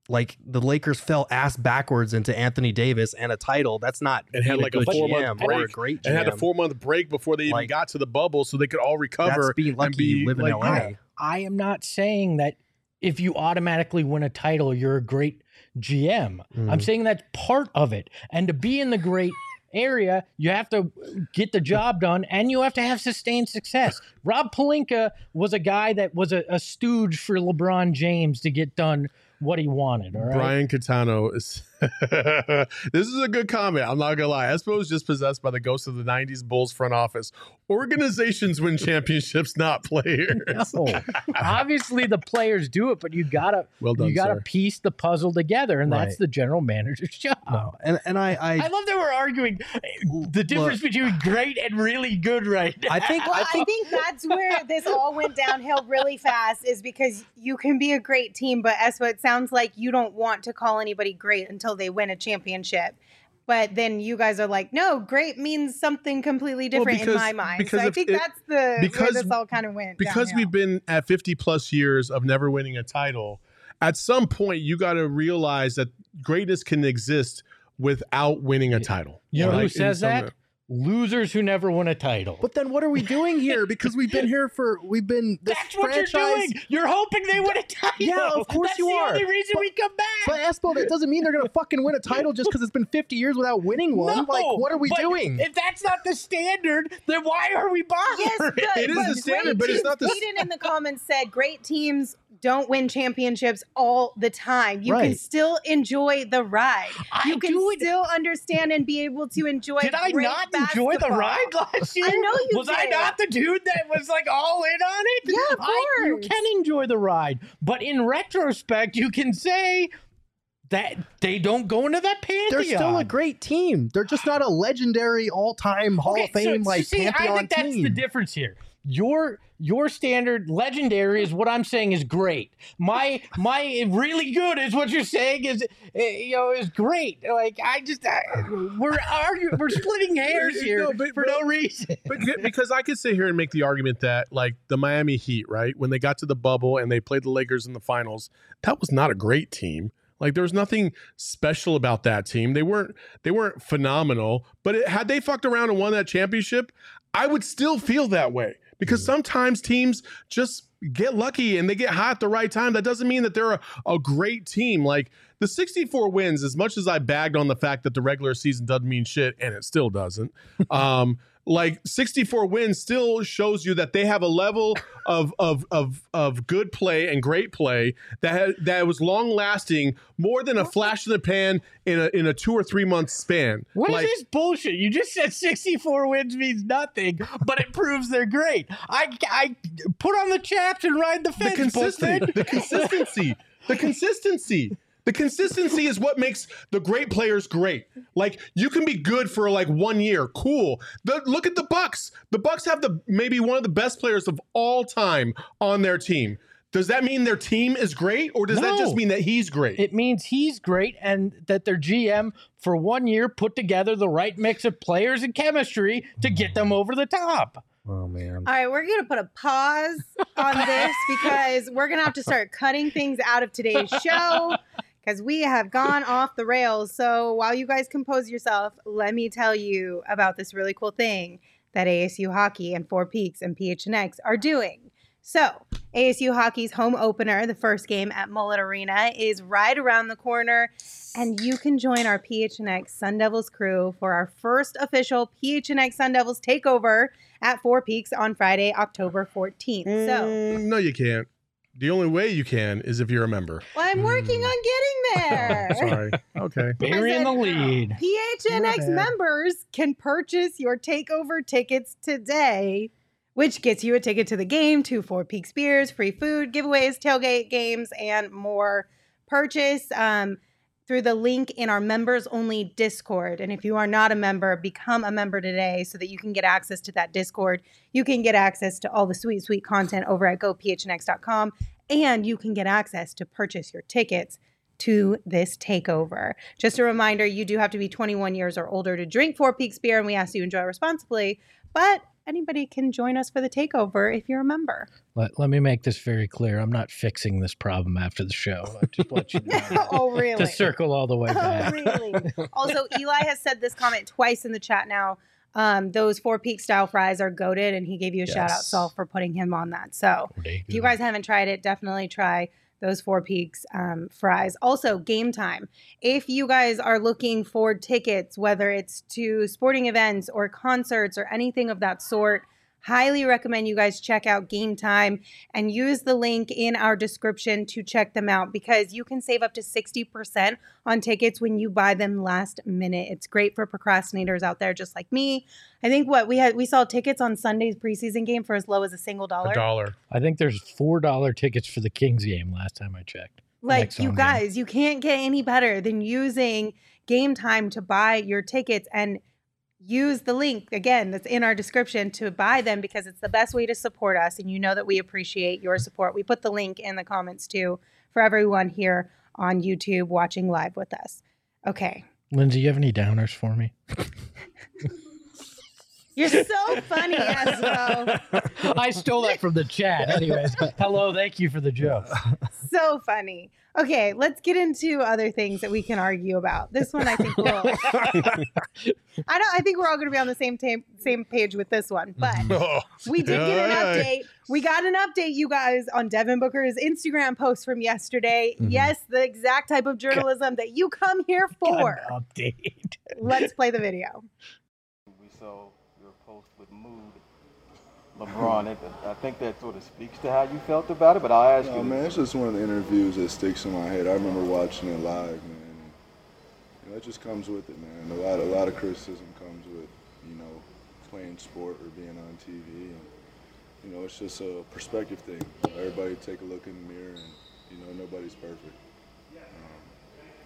Like the Lakers fell ass backwards into Anthony Davis and a title. That's not And had like a good four-month GM or a break. great GM. and had a four month break before they even Like, got to the bubble, so they could all recover. That's being lucky and be you live in like, LA. yeah. I am not saying that if you automatically win a title, you're a great GM. I'm Mhm. saying that's part of it. And to be in the great area, you have to get the job done and you have to have sustained success. Rob Pelinka was a guy that was a, a stooge for LeBron James to get done what he wanted. All right. Brian Catano is this is a good comment. I'm not gonna lie. Espo is just possessed by the ghost of the '90s Bulls front office. Organizations win championships, not players. No. Obviously, the players do it, but you gotta Well done, you gotta sir. piece the puzzle together, and that's the general manager's job. No, and and I I, I love that we're arguing the difference between great and really good right now. I think Well, I I think think that's where this all went downhill really fast is because you can be a great team, but Espo, it sounds like you don't want to call anybody great until they win a championship. But then you guys are like, no, great means something completely Well, different in my mind. because so I think it- that's the because- where this all kind of went. because downhill. we've been at 50 plus years of never winning a title at some point you got to realize that greatness can exist without winning a title You know Like, who says some- that? Losers who never win a title. But then what are we doing here? Because we've been here for we've been this That's what you're doing. You're hoping they win a title. Yeah, of course That's you the are. only reason we come back. But Espo, that doesn't mean they're gonna fucking win a title just because it's been 50 years without winning one. No, like, what are we doing? If that's not the standard, then why are we bothering? Yes, but, It is the standard, great but it's not the- Hayden in the comments said great teams don't win championships all the time. You can still enjoy the ride. I You can do still understand and be able to enjoy. Did I not enjoy the basketball. ride last year? know you Was I not the dude that was like all in on it? Yeah, of I, you can enjoy the ride, but in retrospect, you can say that they don't go into that pantheon. They're still a great team. They're just not a legendary all-time Hall Okay, of Fame so- like see, pantheon I think that's team. the difference here. Your your standard legendary is what I'm saying is great. My my really good is what you're saying is uh, you know is great. Like I just I, we're arguing, we're splitting hairs here No, but- for but- no reason. but because I could sit here and make the argument that like the Miami Heat, right, when they got to the bubble and they played the Lakers in the finals, that was not a great team. Like there was nothing special about that team. They weren't they weren't phenomenal, but it, had they fucked around and won that championship, I would still feel that way because sometimes teams just get lucky and they get hot at the right time. That doesn't mean that they're a, a great team. Like the 64 wins, as much as I bagged on the fact that the regular season doesn't mean shit, and it still doesn't. um, like 64 wins still shows you that they have a level of of of of good play and great play that had, that was long lasting, more than a flash in the pan in a in a two or three month span. What is like, this bullshit? You just said 64 wins means nothing, but it proves they're great. I, I put on the chaps and ride the the fence. consistency, Bullshit. the consistency, the consistency. The consistency is what makes the great players great. Like you can be good for like one year, cool. The, look at the Bucks. The Bucks have the maybe one of the best players of all time on their team. Does that mean their team is great, or does that just mean that he's great? It means he's great and that their GM for one year put together the right mix of players and chemistry to get them over the top. oh man. All right, we're gonna put a pause on this because we're gonna have to start cutting things out of today's show because we have gone off the rails. So while you guys compose yourself, let me tell you about this really cool thing that ASU Hockey and Four Peaks and PHNX are doing. So ASU Hockey's home opener, the first game at Mullet Arena, is right around the corner. And you can join our PHNX Sun Devils crew for our first official PHNX Sun Devils takeover at Four Peaks on Friday, October 14th. So, Mm, no, you can't. The only way you can is if you're a member. well, I'm working on getting there. Sorry. Okay. Barry in the lead. PHNX members can purchase your takeover tickets today, which gets you a ticket to the game, two Four Peaks beers, free food, giveaways, tailgate games, and more. Purchase um, through the link in our members only Discord. And if you are not a member, become a member today so that you can get access to that Discord. You can get access to all the sweet, sweet content over at gophnx.com, and you can get access to purchase your tickets to this takeover. Just a reminder, you do have to be 21 years or older to drink Four Peaks beer, and we ask you enjoy responsibly. But anybody can join us for the takeover if you're a member. Let, let me make this very clear. I'm not fixing this problem after the show. I just want you to know oh, really? to circle all the way Oh, back. really? also, Eli has said this comment twice in the chat now. Um, those Four Peak style fries are goaded, and he gave you a shout out, Saul, for putting him on that. So, if you guys haven't tried it, definitely try those Four Peaks um, fries. Also, game time. If you guys are looking for tickets, whether it's to sporting events or concerts or anything of that sort, Highly recommend you guys check out Game Time and use the link in our description to check them out because you can save up to 60% on tickets when you buy them last minute. It's great for procrastinators out there just like me. I think what we had we saw tickets on Sunday's preseason game for as low as a single dollar. A dollar. I think there's four dollar tickets for the Kings game last time I checked. Like you home game. guys, you can't get any better than using Game Time to buy your tickets and use the link again that's in our description to buy them because it's the best way to support us and you know that we appreciate your support. We put the link in the comments too for everyone here on YouTube watching live with us. Okay. Lindsay, you have any downers for me? You're so funny, Espo. I stole that from the chat. Anyways, hello, thank you for the joke. so funny. Okay, let's get into other things that we can argue about. This one I think will I don't I think we're all going to be on the same tam- same page with this one. But Oh, we did get an update. We got an update, you guys, on Devin Booker's Instagram post from yesterday. Mhm. Yes, the exact type of journalism that you come here for. An update. Let's play the video. We saw your post with Mood LeBron. It, I think that sort of speaks to how you felt about it, but I'll ask No, you. man, it's just one of the interviews that sticks in my head. I remember watching it live, man. You know, it just comes with it, man. A lot, a lot of criticism comes with, you know, playing sport or being on TV, and you know, it's just a perspective thing. Everybody take a look in the mirror, and you know, nobody's perfect. Um,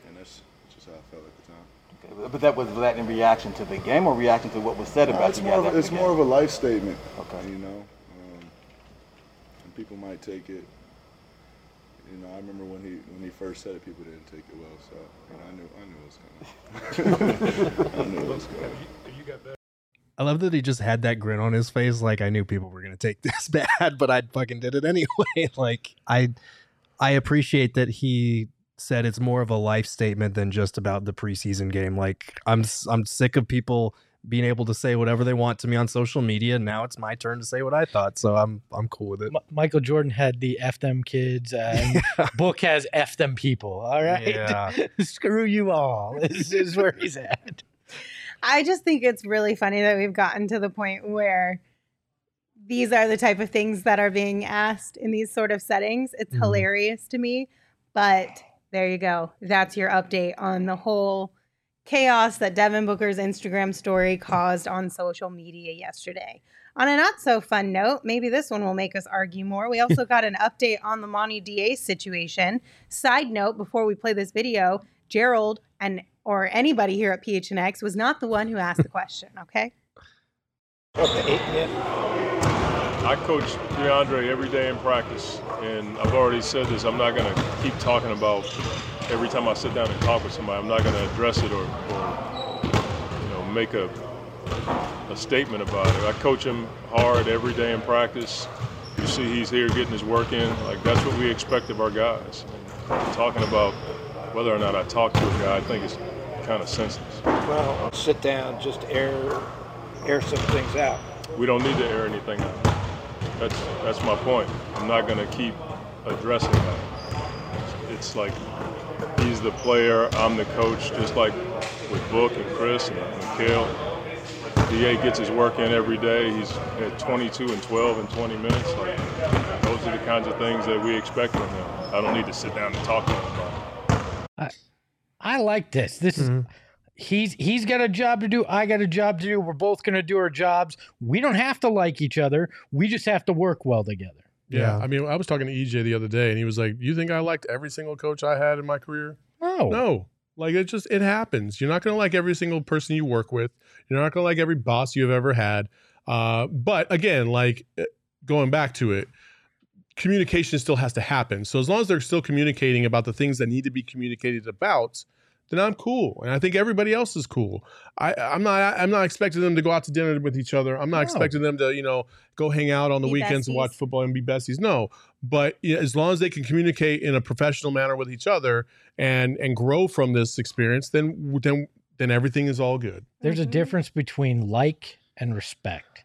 and that's just how I felt at the time. Okay, But that was that in reaction to the game or reaction to what was said No, about it's you more guys of it's the more game? of a life statement. Okay. You know, um, and people might take it. You know, I remember when he when he first said it, people didn't take it well. So you know, I knew I knew it was coming. I knew it was coming. You got better. I love that he just had that grin on his face, like I knew people were gonna take this bad, but I fucking did it anyway. like I, I appreciate that he said it's more of a life statement than just about the preseason game. Like I'm, s- I'm sick of people being able to say whatever they want to me on social media. Now it's my turn to say what I thought, so I'm, I'm cool with it. M- Michael Jordan had the F them kids, and Book has F them people. All right. Yeah. Screw you all. This is where he's at. I just think it's really funny that we've gotten to the point where these are the type of things that are being asked in these sort of settings. It's Mhm. hilarious to me. But there you go. That's your update on the whole chaos that Devin Booker's Instagram story caused on social media yesterday. On a not so fun note, maybe this one will make us argue more. We also got an update on the Monty DA situation. Side note, before we play this video, Gerald and or anybody here at PHNX was not the one who asked the question, okay? I coach DeAndre every day in practice, and I've already said this. I'm not going to keep talking about every time I sit down and talk with somebody. I'm not going to address it or, or you know make a a statement about it. I coach him hard every day in practice. You see, he's here getting his work in. Like that's what we expect of our guys. And talking about whether or not I talk to a guy, I think is kind of senseless. Well, sit down, just air air some things out. We don't need to air anything out. That's that's my point. I'm not gonna keep addressing that. It's like he's the player, I'm the coach, just like with Book and Chris and Mikal. DA gets his work in every day. He's at 22 and 12 in 20 minutes. Like those are the kinds of things that we expect from him. I don't need to sit down and talk to him about it. I like this. This is mm-hmm. He's he's got a job to do. I got a job to do. We're both going to do our jobs. We don't have to like each other. We just have to work well together. Yeah. Yeah. I mean, I was talking to EJ the other day, and he was like, "You think I liked every single coach I had in my career? No, No. Like it just it happens. You're not going to like every single person you work with. You're not going to like every boss you've ever had. Uh, but again, like eh, going back to it, communication still has to happen. So as long as they're still communicating about the things that need to be communicated about, then I'm cool, and I think everybody else is cool. I, I'm not. I'm not expecting them to go out to dinner with each other. I'm not No. expecting them to, you know, go hang out on the Be weekends and watch football and be besties. No, but you know, as long as they can communicate in a professional manner with each other and and grow from this experience, then then then everything is all good. there's a Mhm. difference between like and respect.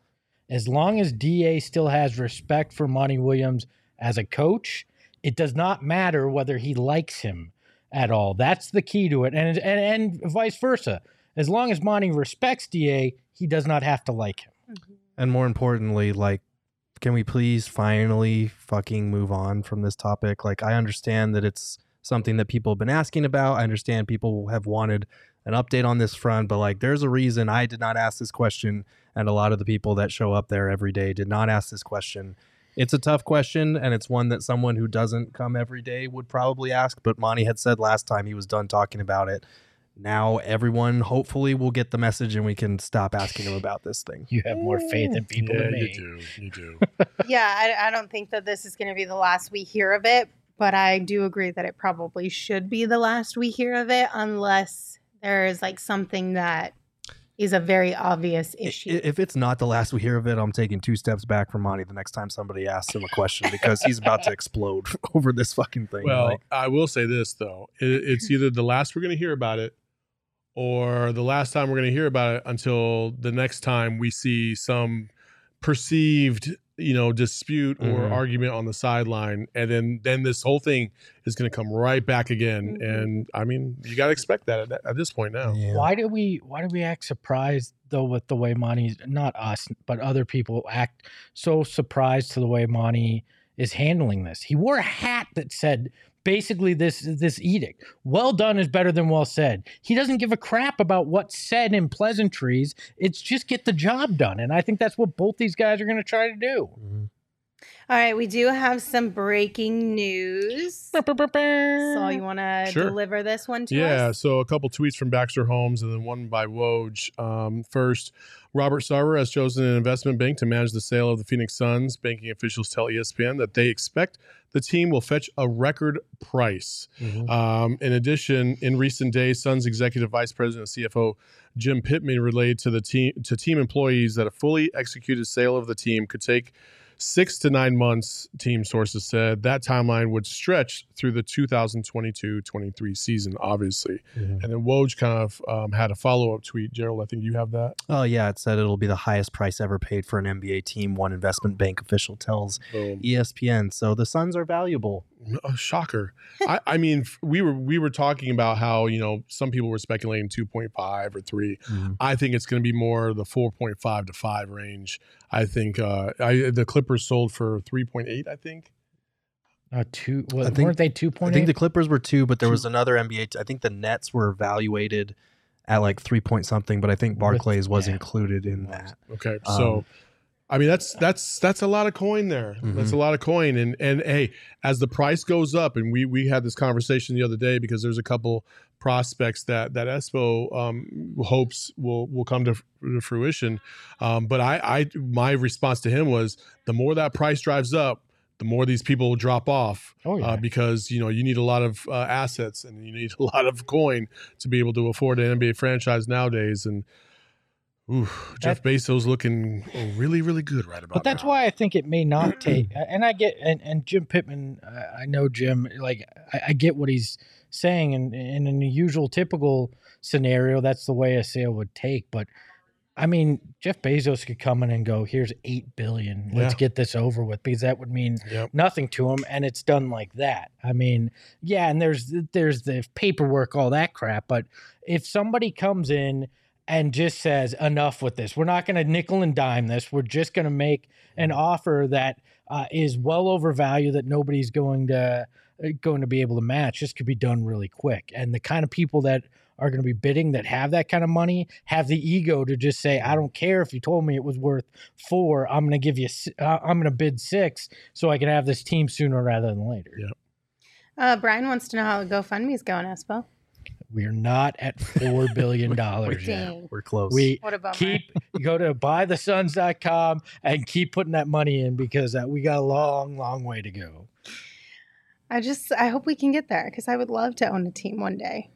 As long as DA still has respect for Monty Williams as a coach, it does not matter whether he likes him at all. That's the key to it, and and and vice versa. As long as Monty respects DA, he does not have to like him. Mm-hmm. And more importantly, like, can we please finally fucking move on from this topic? Like, I understand that it's something that people have been asking about. I understand people have wanted an update on this front, but like, there's a reason I did not ask this question, and a lot of the people that show up there every day did not ask this question. It's a tough question, and it's one that someone who doesn't come every day would probably ask. But Monty had said last time he was done talking about it. Now everyone hopefully will get the message, and we can stop asking him about this thing. You have more faith in people yeah, than me. you do. You do. yeah, I, I don't think that this is going to be the last we hear of it, but I do agree that it probably should be the last we hear of it, unless there is like something that is a very obvious issue. If it's not the last we hear of it, I'm taking two steps back from Monty the next time somebody asks him a question because he's about to explode over this fucking thing. Well, Like, I will say this though: it, it's either the last we're going to hear about it, or the last time we're going to hear about it until the next time we see some perceived, you know, dispute or Mhm. argument on the sideline, and then then this whole thing is going to come right back again. And I mean, you got to expect that at, at this point now. Why do we why do we act surprised though with the way Monty not us but other people act so surprised to the way Monty is handling this? He wore a hat that said basically this this edict. Well done is better than well said. He doesn't give a crap about what's said in pleasantries. It's just get the job done. And I think that's what both these guys are going to try to do. All right, we do have some breaking news. So you want to Sure. deliver this one to Yeah, us? so a couple tweets from Baxter Holmes and then one by Woj. Um, first, Robert Sarver has chosen an investment bank to manage the sale of the Phoenix Suns. Banking officials tell ESPN that they expect the team will fetch a record price. Um, in addition, in recent days, Suns executive vice president and CFO Jim Pitman relayed to the team to team employees that a fully executed sale of the team could take six to nine months. Team sources said that timeline would stretch through the 2022-23 season, obviously. Mm-hmm. And then Woj kind of um, had a follow up tweet. Gerald, I think you have that. Oh yeah, it said it'll be the highest price ever paid for an NBA team. One investment bank official tells Boom. ESPN. So the Suns are valuable. A uh, shocker. I, I mean, we were we were talking about how you know some people were speculating two point five or 3 mm-hmm. I think it's going to be more the four point five to five range. I think uh, I, the Clippers sold for three point eight. I think. Uh, two well, I think- weren't they two point? I think the Clippers were two, but there was another NBA. t- I think the Nets were evaluated at like three point something, but I think Barclays was included in that. Okay, Um, so I mean that's that's that's a lot of coin there. That's a Mhm. lot of coin, and and hey, as the price goes up, and we we had this conversation the other day because there's a couple prospects that that Espo um, hopes will will come to, to fruition. Um, but I I my response to him was the more that price drives up. The more these people will drop off, Oh, yeah. uh, because you know you need a lot of uh, assets and you need a lot of coin to be able to afford an NBA franchise nowadays. And ooh, Jeff Bezos looking really, really good right about But that's why I think it may not take. And I get and, and Jim Pitman. I I know Jim. Like I, I get what he's saying, and, and in the usual typical scenario, that's the way a sale would take. But I mean, Jeff Bezos could come in and go, "Here's eight billion. Let's Yeah. get this over with," because that would mean Yep. nothing to him, and it's done like that. I mean, yeah, and there's there's the paperwork, all that crap. But if somebody comes in and just says enough with this. We're not going to nickel and dime this. We're just going to make an offer that uh, is well overvalued that nobody's going to going to be able to match. This could be done really quick. And the kind of people that are going to be bidding that have that kind of money have the ego to just say, I don't care if you told me it was worth four. I'm going to give you. Uh, I'm going to bid six so I can have this team sooner rather than later. Yep. Uh, Brian wants to know how GoFundMe is going, Espo. We're not at four billion dollars yet. We're close. We What a bummer. keep go to buythesuns.com and keep putting that money in because uh, we got a long, long way to go. I just I hope we can get there because I would love to own a team one day.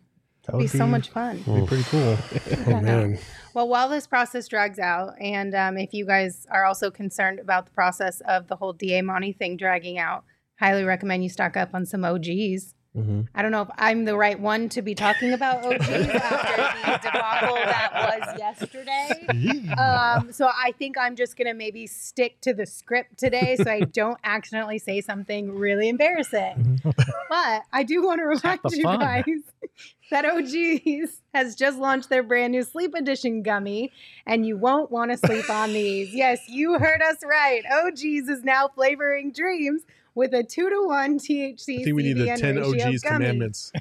That would be, so much fun. Be pretty cool. Oh man. Well, while this process drags out, and um, if you guys are also concerned about the process of the whole DA Monty thing dragging out, highly recommend you stock up on some OGs. Mm-hmm. I don't know if I'm the right one to be talking about OGs after the debacle that was yesterday. Um, so I think I'm just gonna maybe stick to the script today, so I don't accidentally say something really embarrassing. but I do want to remind the you fun. guys that OG's has just launched their brand new Sleep Edition gummy, and you won't want to sleep on these. Yes, you heard us right. OG's is now flavoring dreams with a two to one THC. I think we need the CBN 10 ratio OG's gummy. commandments.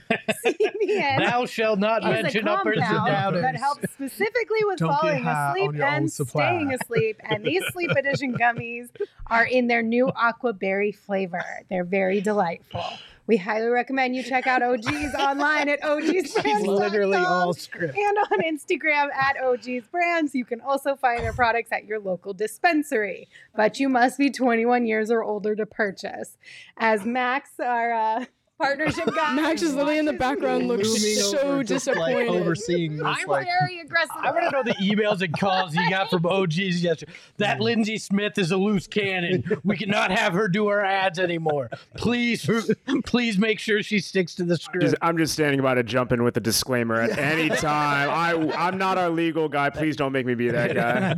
CBN Thou shalt not is a mention uppers and compound downers. that helps specifically with Don't get falling high asleep on your own and supply. staying asleep. And these Sleep Edition gummies are in their new aqua berry flavor. They're very delightful. We highly recommend you check out OG's online at OG's She's literally all script. and on Instagram at OG's Brands. You can also find their products at your local dispensary, but you must be 21 years or older to purchase. As Max, our uh, partnership guy, Max is literally in the background, looks so over, just, like, disappointed. overseeing this, I'm like very aggressive. I want to know the emails and calls you got from OGs yesterday. That Lindsay Smith is a loose cannon. We cannot have her do our ads anymore. Please, please make sure she sticks to the Just- script. I'm just standing by to jump in with a disclaimer at any time. I I'm not our legal guy. Please don't make me be that guy.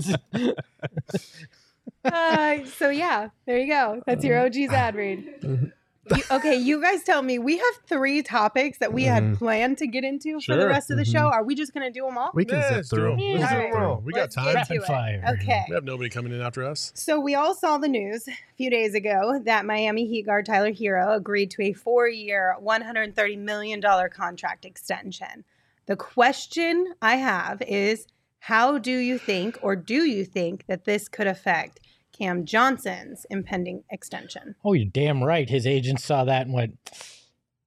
uh, so yeah, there you go. That's your OG's ad read. You- okay, you guys tell me. We have three topics that we had Mhm. planned to get into for the Sure. rest of the show. Are we just going to do them all? we can Yeah, zip let's do through. 'em. them. Let's All do all. We got Let's time. get Rapid fire. Okay. We have nobody coming in after us. So we all saw the news a few days ago that Miami Heat guard Tyler Herro agreed to a four-year, $130 million contract extension. The question I have is, how do you think, or do you think that this could affect Cam Johnson's impending extension? Oh, you're damn right. His agent saw that and went,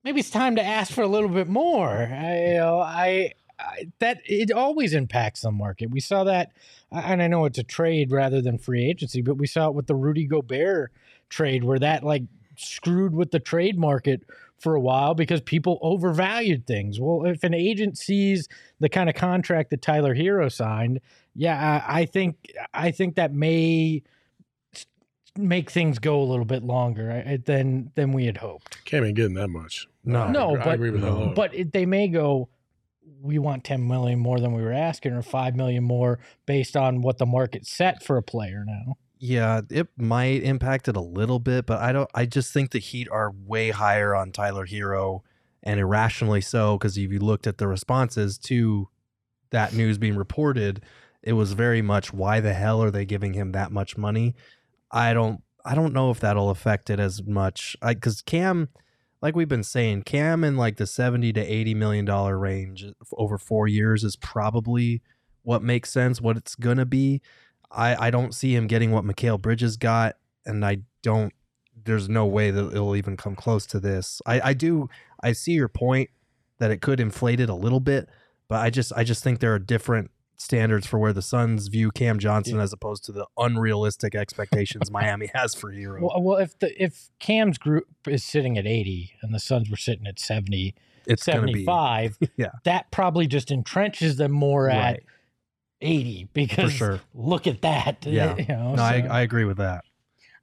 maybe it's time to ask for a little bit more. I, you know, I, I that it always impacts the market. We saw that, and I know it's a trade rather than free agency, but we saw it with the Rudy Gobert trade where that like screwed with the trade market for a while because people overvalued things. Well, if an agent sees the kind of contract that Tyler Herro signed, yeah, I, I think I think that may make things go a little bit longer than than we had hoped. Can't be getting that much. No. No, I but- agree with that. But it, they may go. We want ten million more than we were asking, or five million more based on what the market set for a player now. Yeah, it might impact it a little bit, but I don't. I just think the Heat are way higher on Tyler Herro, and irrationally so. Because if you looked at the responses to that news being reported, it was very much, "Why the hell are they giving him that much money?" I don't. I don't know if that'll affect it as much. Because Cam, like we've been saying, Cam in like the seventy to eighty million dollar range over four years is probably what makes sense. What it's gonna be. I, I don't see him getting what Mikal Bridges got, and I don't. There's no way that it'll even come close to this. I, I do. I see your point that it could inflate it a little bit, but I just I just think there are different standards for where the Suns view Cam Johnson as opposed to the unrealistic expectations Miami has for Herro. Well, well, if the if Cam's group is sitting at eighty and the Suns were sitting at 70, it's gonna be 75, yeah that probably just entrenches them more at Right. eighty because sure. look at that. yeah. you know, no, I, I agree with that.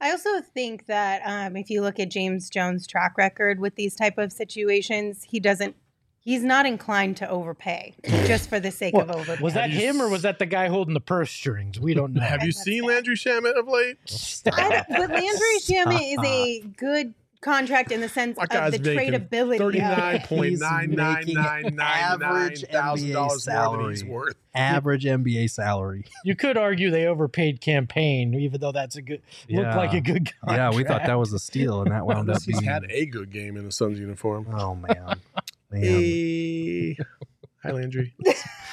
I also think that um, if you look at James Jones' track record with these type of situations, he doesn't. He's not inclined to overpay just for the sake of Well, overpaying. was that him or was that the guy holding the purse strings? We don't know. Have you seen fair. Landry Shamet of late? But Landry Shamet is a good contract in the sense My of the tradability. Thirty of nine it. point nine nine nine nine nine average thousand dollars more than he's worth. Average NBA salary. You could argue they overpaid Cam Payne, even though that's a good looked like a good contract. Yeah, we thought that was a steal, and that wound up Unless he's being. had a good game in the Suns uniform. Oh man, man. Hey. Hi, Landry.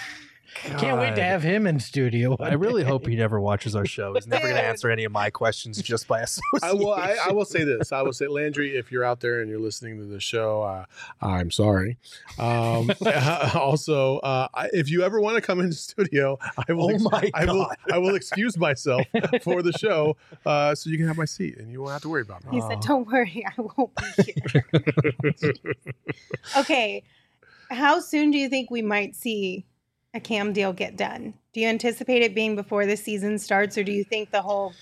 Can't wait to have him in studio. I really hope he never watches our show. He's never going to answer any of my questions just by association. I will. I, I will say this. I will say, Landry, if you're out there and you're listening to the show, uh, I'm sorry. Um, also, uh, I- if you ever want to come into studio, I will. Oh ex- my I will. God. I will excuse myself for the show, uh, so you can have my seat and you won't have to worry about me. He said, "Don't worry, I won't be here." okay, how soon do you think we might see a Cam deal get done? Do you anticipate it being before the season starts, or do you think the whole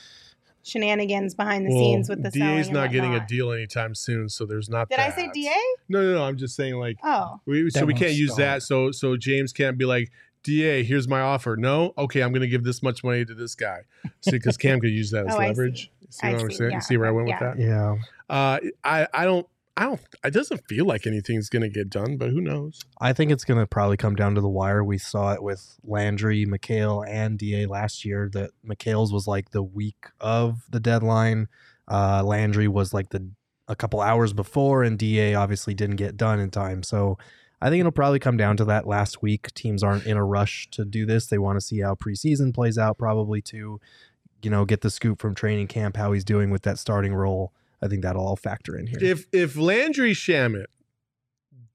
shenanigans behind the scenes with the selling DA's and not getting a deal anytime soon, so there's not. Did I say DA? No, no, no. I'm just saying like Oh, we, so we won't can't use stop. that. So so James can't be like. Da, here's my offer. No, okay, I'm going to give this much money to this guy. See, because Cam could use that as Oh, I see. leverage. See I what I'm see. saying? Yeah. See where I went Yeah. with that? yeah. Uh, I I don't I don't. It doesn't feel like anything's going to get done, but who knows? I think it's going to probably come down to the wire. We saw it with Landry, Mikal, and Da last year. That Mikal's was like the week of the deadline. Uh, Landry was like the a couple hours before, and Da obviously didn't get done in time. So I think it'll probably come down to that last week. Teams aren't in a rush to do this. They want to see how preseason plays out, probably to, you know, get the scoop from training camp, how he's doing with that starting role. I think that'll all factor in here. If if Landry Shamet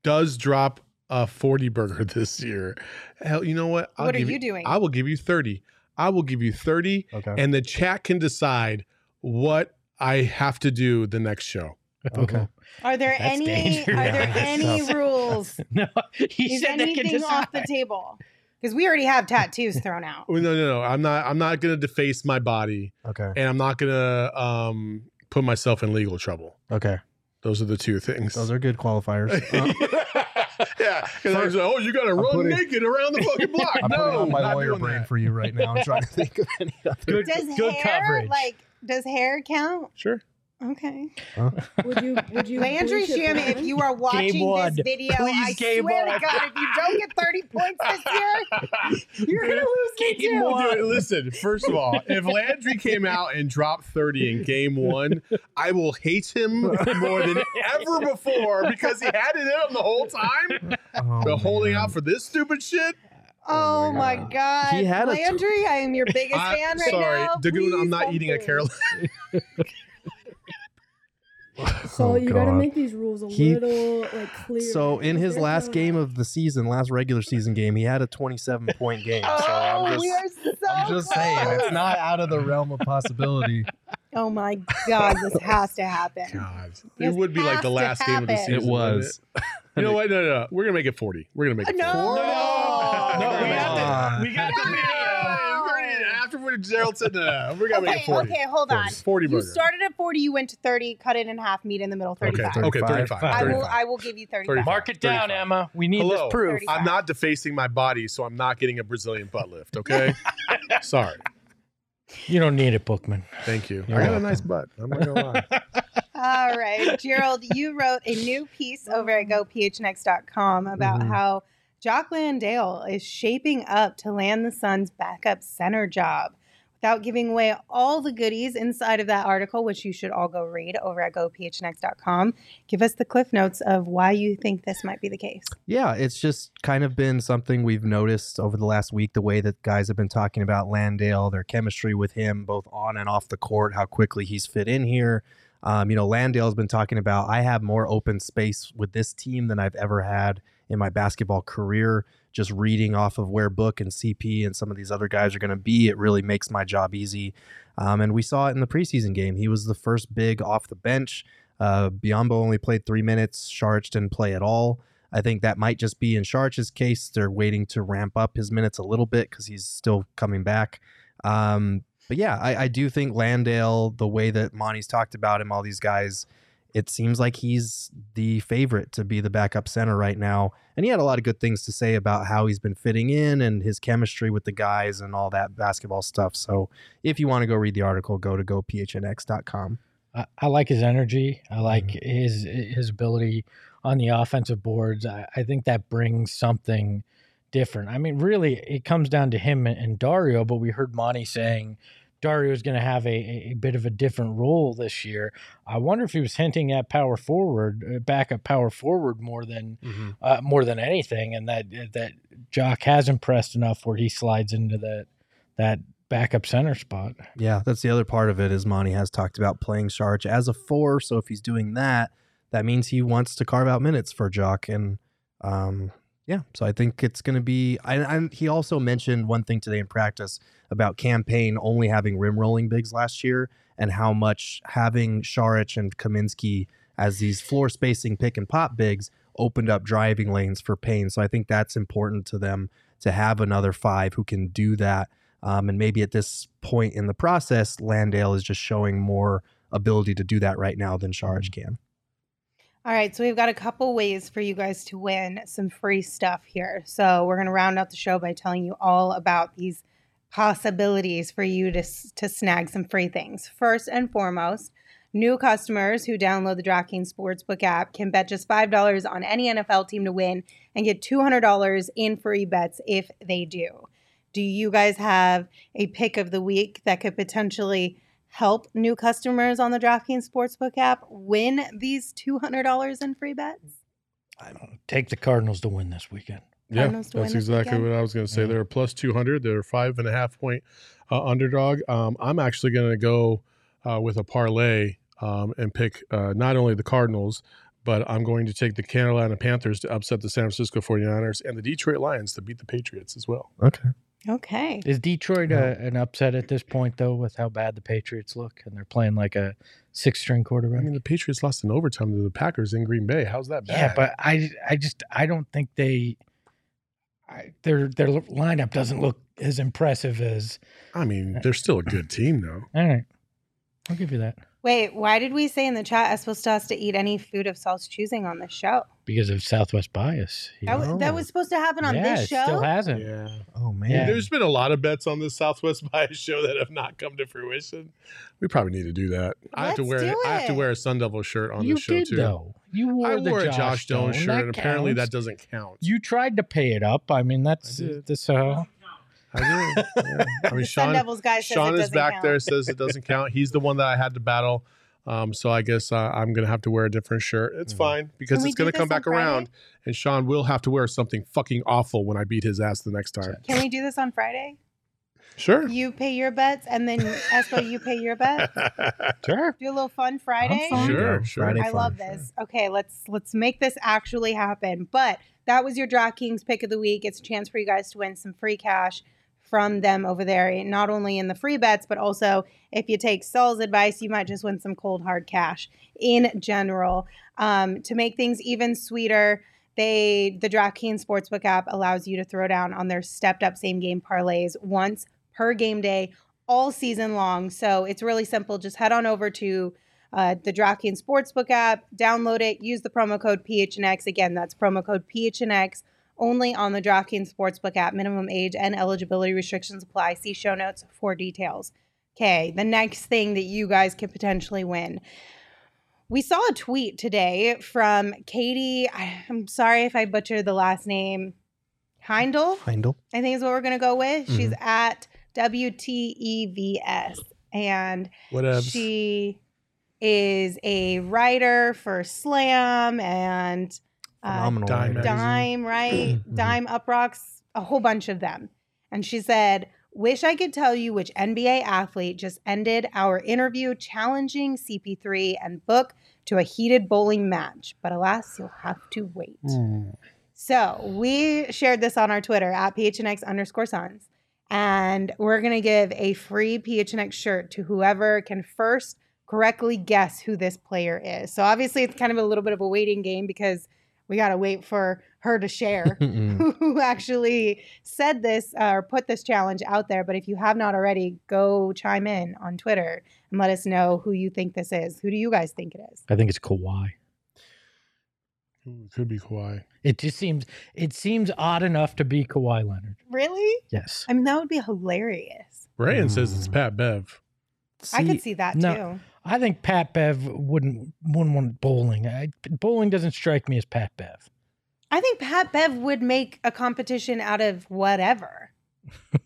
does drop a forty burger this year, hell, you know what? What are give you doing? I will give you thirty. I will give you thirty, Okay. and the chat can decide what I have to do the next show. Okay. Are there That's any dangerous. are there any rules? no, he Is said they can anything off the table? Because we already have tattoos thrown out. Oh, no, no, no. I'm not. I'm not going to deface my body, Okay. and I'm not going to um, put myself in legal trouble. Okay. Those are the two things. Those are good qualifiers. Yeah, because I was like, oh, you got to run putting- naked around the fucking block. I'm no, putting on my lawyer brain that. for you right now. I'm trying to think of any other. Good, Does good hair coverage. like does hair count? Sure. Okay. Would you? Would you? Landry bleach it Shamet, if you are watching one. this video, Please, I swear one. to God, if you don't get 30 points this year, you're gonna lose the Game too. one. Dude, listen, first of all, if Landry came out and dropped 30 in game one, I will hate him more than ever before because he had it in him the whole time. Oh, But holding man. out for this stupid shit. Oh, oh my God. He had a tw- Landry, I am your biggest I- fan right sorry, now. Dagoon, Please I'm not come eating a through. Carolina. So Oh, you got to make these rules a He- little like clear. So in his last game of the season, last regular season game, he had a 27 point game. So Oh, I'm we just, are so I'm just saying, it's not out of the realm of possibility. Oh my God, this has to happen. God, This it would be like the last game of the season. It was. You know what? No, no, no. We're gonna make it 40. We're gonna make it No. 40. No, no. we Come have to. on. We got the video. Gerald said, no, we're gonna make it 40. okay, hold on. 40 You started at 40, you went to 30, cut it in half, meet in the middle, Okay, 35. okay, 35. 35. I will I will give you 35. 35. Mark it down, 35. Emma. We need Hello. this proof. 35. I'm not defacing my body, so I'm not getting a Brazilian butt lift. Okay, sorry. You don't need it, Bookman. Thank you. You're I got a nice butt. I'm not gonna lie. All right, Gerald, you wrote a new piece over at gophnx.com about Mm-hmm. Mhm. how Jock Landale is shaping up to land the Suns' backup center job. Without giving away all the goodies inside of that article, which you should all go read over at gophnx.com, give us the cliff notes of why you think this might be the case. Yeah, it's just kind of been something we've noticed over the last week the way that guys have been talking about Landale, their chemistry with him, both on and off the court, how quickly he's fit in here. Um, you know, Landale's been talking about I have more open space with this team than I've ever had in my basketball career. Just reading off of where Book and CP and some of these other guys are going to be, it really makes my job easy. Um, and we saw it in the preseason game. He was the first big off the bench. Uh, Biyombo only played three minutes. Saric didn't play at all. I think that might just be in Saric's case. They're waiting to ramp up his minutes a little bit because he's still coming back. Um, but yeah, I, I do think Landale, the way that Monty's talked about him, all these guys, it seems like he's the favorite to be the backup center right now. And he had a lot of good things to say about how he's been fitting in and his chemistry with the guys and all that basketball stuff. So if you want to go read the article, go to gophnx.com. I, I like his energy. I mm-hmm. like his his ability on the offensive boards. I, I think that brings something different. I mean, really, it comes down to him and, and Dario. But we heard Monty saying Dario is going to have a, a, bit of a different role this year. I wonder if he was hinting at power forward, uh, backup power forward more than uh, more than anything, and that that Jock has impressed enough where he slides into that that backup center spot. Yeah, that's the other part of it is Monty has talked about playing Saric as a four. So if he's doing that, that means he wants to carve out minutes for Jock. And um, yeah, so I think it's going to be. And he also mentioned one thing today in practice about Cam Payne only having rim rolling bigs last year and how much having Saric and Kaminsky as these floor spacing pick and pop bigs opened up driving lanes for Payne. So I think that's important to them to have another five who can do that. Um, and maybe at this point in the process, Landale is just showing more ability to do that right now than Saric can. All right, so we've got a couple ways for you guys to win some free stuff here. So we're going to round out the show by telling you all about these possibilities for you to to snag some free things. First and foremost, New customers who download the DraftKings Sportsbook app can bet just $5 on any NFL team to win and get $200 in free bets if they do. Do you guys have a pick of the week that could potentially help new customers on the DraftKings Sportsbook app win these $200 in free bets? I don't take the Cardinals to win this weekend. Yeah, Cardinals to win that's exactly weekend? what I was going to say. Yeah. They're a plus 200. They're five and a half point uh, underdog. Um, I'm actually going to go uh, with a parlay um, and pick uh, not only the Cardinals, but I'm going to take the Carolina Panthers to upset the San Francisco 49ers and the Detroit Lions to beat the Patriots as well. Okay. Okay. Is Detroit a, uh, an upset at this point, though, with how bad the Patriots look, and they're playing like a six-string quarterback? I mean, the Patriots lost in overtime to the Packers in Green Bay. How's that bad? yeah, but I, I just, I don't think they, I, their their lineup doesn't look as impressive as. I mean, uh, they're still a good team, though. All right, I'll give you that Wait, why did we say in the chat I supposed to us to eat any food of Saul's choosing on this show? because of Southwest bias. you That, know? was, that was supposed to happen on yeah, this it show? still hasn't. Yeah. Oh man. Yeah. There's been a lot of bets on this Southwest Bias show that have not come to fruition. We probably need to do that. I have to Let's wear do I have to wear a Sun Devil shirt on you this show did too. though. You wore I wore Josh, a Josh Stone shirt, That and apparently counts. that doesn't count. You tried to pay it up. I mean, that's I did. that's uh, I did. Yeah. I mean, The Sun Sean, Devils guy says Sean it is back count. there says it doesn't count. He's the one that I had to battle. Um, so I guess uh, I'm gonna have to wear a different shirt. It's fine because Can it's gonna come this on back around, and Sean will have to wear something fucking awful when I beat his ass the next time. Can we do this on Friday? Sure. You pay your bets, and then Espo, you pay your bet. sure. Do a little fun Friday. There Sure, sure. Friday I fun. love this. Okay, let's let's make this actually happen. But that was your DraftKings pick of the week. It's a chance for you guys to win some free cash from them over there. Not only in the free bets, but also if you take Saul's advice, you might just win some cold hard cash in general. Um, to make things even sweeter, they the DraftKings Sportsbook app allows you to throw down on their stepped up same game parlays once per game day all season long. So it's really simple. Just head on over to uh, the DraftKings Sportsbook app, download it, use the promo code PHNX. Again, that's promo code PHNX only on the DraftKings Sportsbook app. Minimum age and eligibility restrictions apply. See show notes for details. Okay, the next thing that you guys could potentially win. We saw a tweet today from Katie. I'm sorry if I butchered the last name. Heindl, Heindl. I think is what we're going to go with. Mm-hmm. She's at WTEVS. And she is a writer for Slam and uh, Dime writer. magazine. Dime, right? Mhm. Dime UPROXX, a whole bunch of them. And she said, Wish I could tell you which NBA athlete just ended our interview challenging CP3 and Book to a heated bowling match, but alas, you'll have to wait. Hmm. So we shared this on our Twitter at PHNX underscore Suns. And we're going to give a free PHNX shirt to whoever can first correctly guess who this player is. So obviously, it's kind of a little bit of a waiting game because we got to wait for her to share who actually said this uh, or put this challenge out there. But if you have not already, go chime in on Twitter and let us know who you think this is. Who do you guys think it is? I think it's Kawhi. Ooh, Could be Kawhi. It just seems it seems odd enough to be Kawhi Leonard. Really? Yes. I mean, that would be hilarious. Brian says it's Pat Bev. I could see that no. too. I think Pat Bev wouldn't wouldn't want bowling. I, bowling doesn't strike me as Pat Bev. I think Pat Bev would make a competition out of whatever.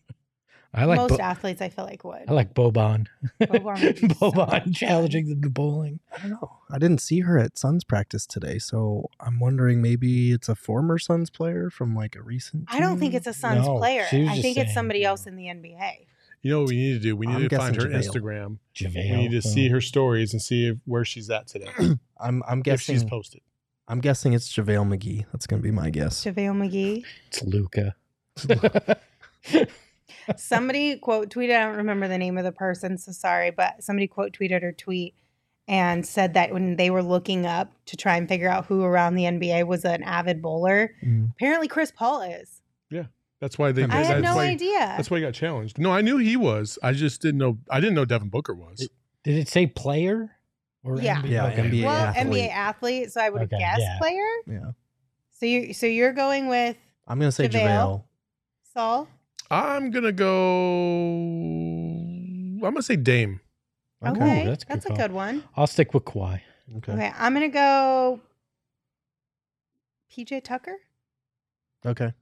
I like Most Bo- athletes, I feel like would. I like Boban. Boban would be so Boban challenging them to bowling. I don't know. I didn't see her at Suns practice today, so I'm wondering maybe it's a former Suns player from like a recent. I don't think it's a Suns No, player. I just think it's somebody you else in the NBA. You know what we need to do? We need I'm to find her JaVale. Instagram. JaVale. We need to see her stories and see if, where she's at today. I'm I'm if guessing. she's posted. I'm guessing it's JaVale McGee. That's gonna be my guess. JaVale McGee. It's Luka. somebody quote tweeted, I don't remember the name of the person, so sorry, but somebody quote tweeted her tweet and said that when they were looking up to try and figure out who around the NBA was an avid bowler, Mm. apparently Chris Paul is. That's why they. I that's had no why, idea. That's why he got challenged. No, I knew he was. I just didn't know. I didn't know Devin Booker was. Did it say player? Or Yeah. NBA? Yeah, Okay. NBA well, athlete. NBA athlete, so I would have Okay, guessed yeah. player. Yeah, So you so you're going with I'm gonna say JaVale. JaVale. Saul? I'm gonna go. I'm gonna say Dame. Okay, that's that's, a good a good one. I'll stick with Kawhi. Okay. Okay, I'm gonna go. PJ Tucker. Okay.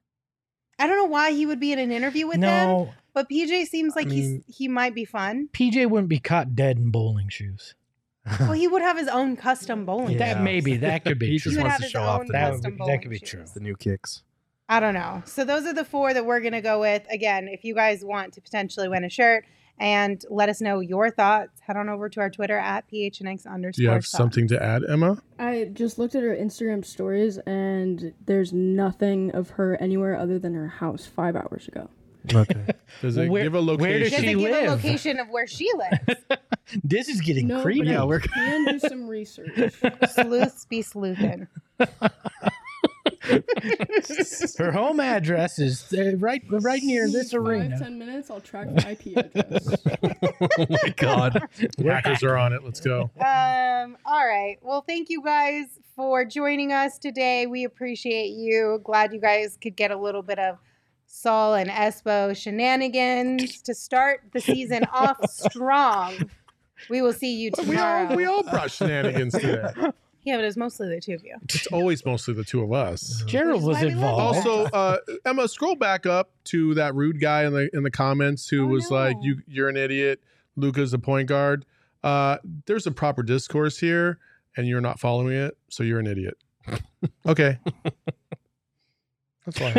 I don't know why he would be in an interview with them, but PJ seems like mean- he's he might be fun. PJ wouldn't be caught dead in bowling shoes. Well, he would have his own custom bowling. That maybe that could be He true. just wants to show off the That, would custom be, that could be shoes. true. the new kicks. I don't know. So those are the four that we're gonna go with. Again, if you guys want to potentially win a shirt and let us know your thoughts, head on over to our Twitter at phnx underscore. Do you have Sun. something to add, Emma? I just looked at her Instagram stories and there's nothing of her anywhere other than her house five hours ago. Okay. Does it Where- give a location? does Does she it give a location of where she lives? This is getting No, creepy. but Yeah, we're- can do some research. Sleuths be sleuthin'. Her home address is uh, right right near this Five, arena. ten minutes, I'll track the IP address. oh my god. Hackers are on it. Let's go. Um, all right. Well, thank you guys for joining us today. We appreciate you. Glad you guys could get a little bit of Saul and Espo shenanigans to start the season off strong. We will see you tomorrow. We tomorrow. all we all brought shenanigans today. Yeah, but it's mostly the two of you. It's always mostly the two of us. Gerald was why we love involved. Also, uh, Emma, scroll back up to that rude guy in the in the comments who Oh, was like, "You you're an idiot. Luka's a point guard." Uh, there's a proper discourse here, and you're not following it, so you're an idiot. okay, that's all I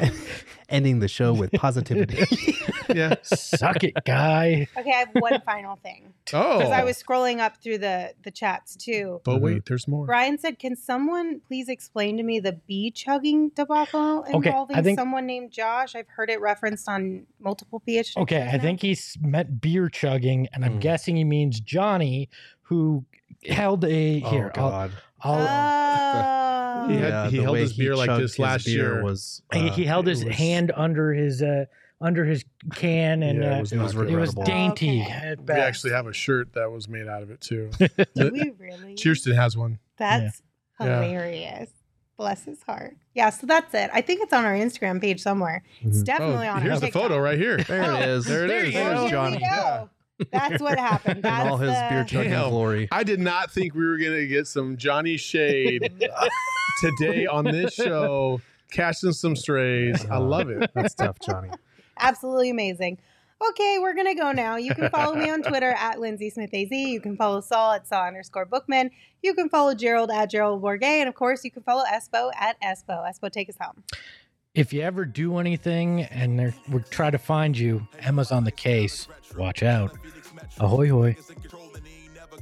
had. Ending the show with positivity. Yeah. Suck it, guy. Okay, I have one final thing. Oh, Because I was scrolling up through the the chats too. But wait, there's more. Brian said, "Can someone please explain to me the bee chugging debacle involving I think- someone named Josh? I've heard it referenced on multiple PhD. Okay, I now. think he's meant beer chugging, and I'm Mm. guessing he means Johnny, who held a oh here. God. I'll, Oh. He had- Yeah, he held his beer like this last year. Was he, uh, he held his was- hand under his uh under his can, and Yeah, uh, it was it was it was regrettable. dainty. Okay. We actually have a shirt that was made out of it too. Do we really? Kirsten has one. That's Yeah. hilarious. Bless his heart. Yeah, so that's it. I think it's on our Instagram page somewhere. It's Mhm. definitely oh, on here's our the TikTok. photo right here. There it is. There it There is. you Oh, go. here Johnny. We go. That's what happened. That's all his the- beer chugging Damn. glory. I did not think we were gonna get some Johnny Shade today on this show, cashing some strays. I uh-huh. love it. That's tough, Johnny. Absolutely amazing. Okay, we're gonna go now. You can follow me on Twitter at Lindsey Smith AZ. You can follow Saul at Saul underscore Bookman. You can follow Gerald at Gerald Bourguet, and of course, you can follow Espo at Espo. Espo, take us home. If you ever do anything and they're, we try to find you, Emma's on the case. Watch out. Ahoy, hoy.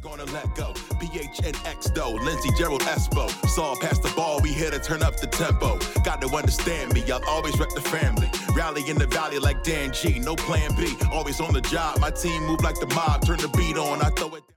Gonna let go. PHNX though, Lindsey Gerald Espo. Saw past the ball, we here to turn up the tempo. Got to understand me, I'll always rep the family. Rally in the valley like Dan G, no plan B. Always on the job, my team move like the mob. Turn the beat on, I throw it.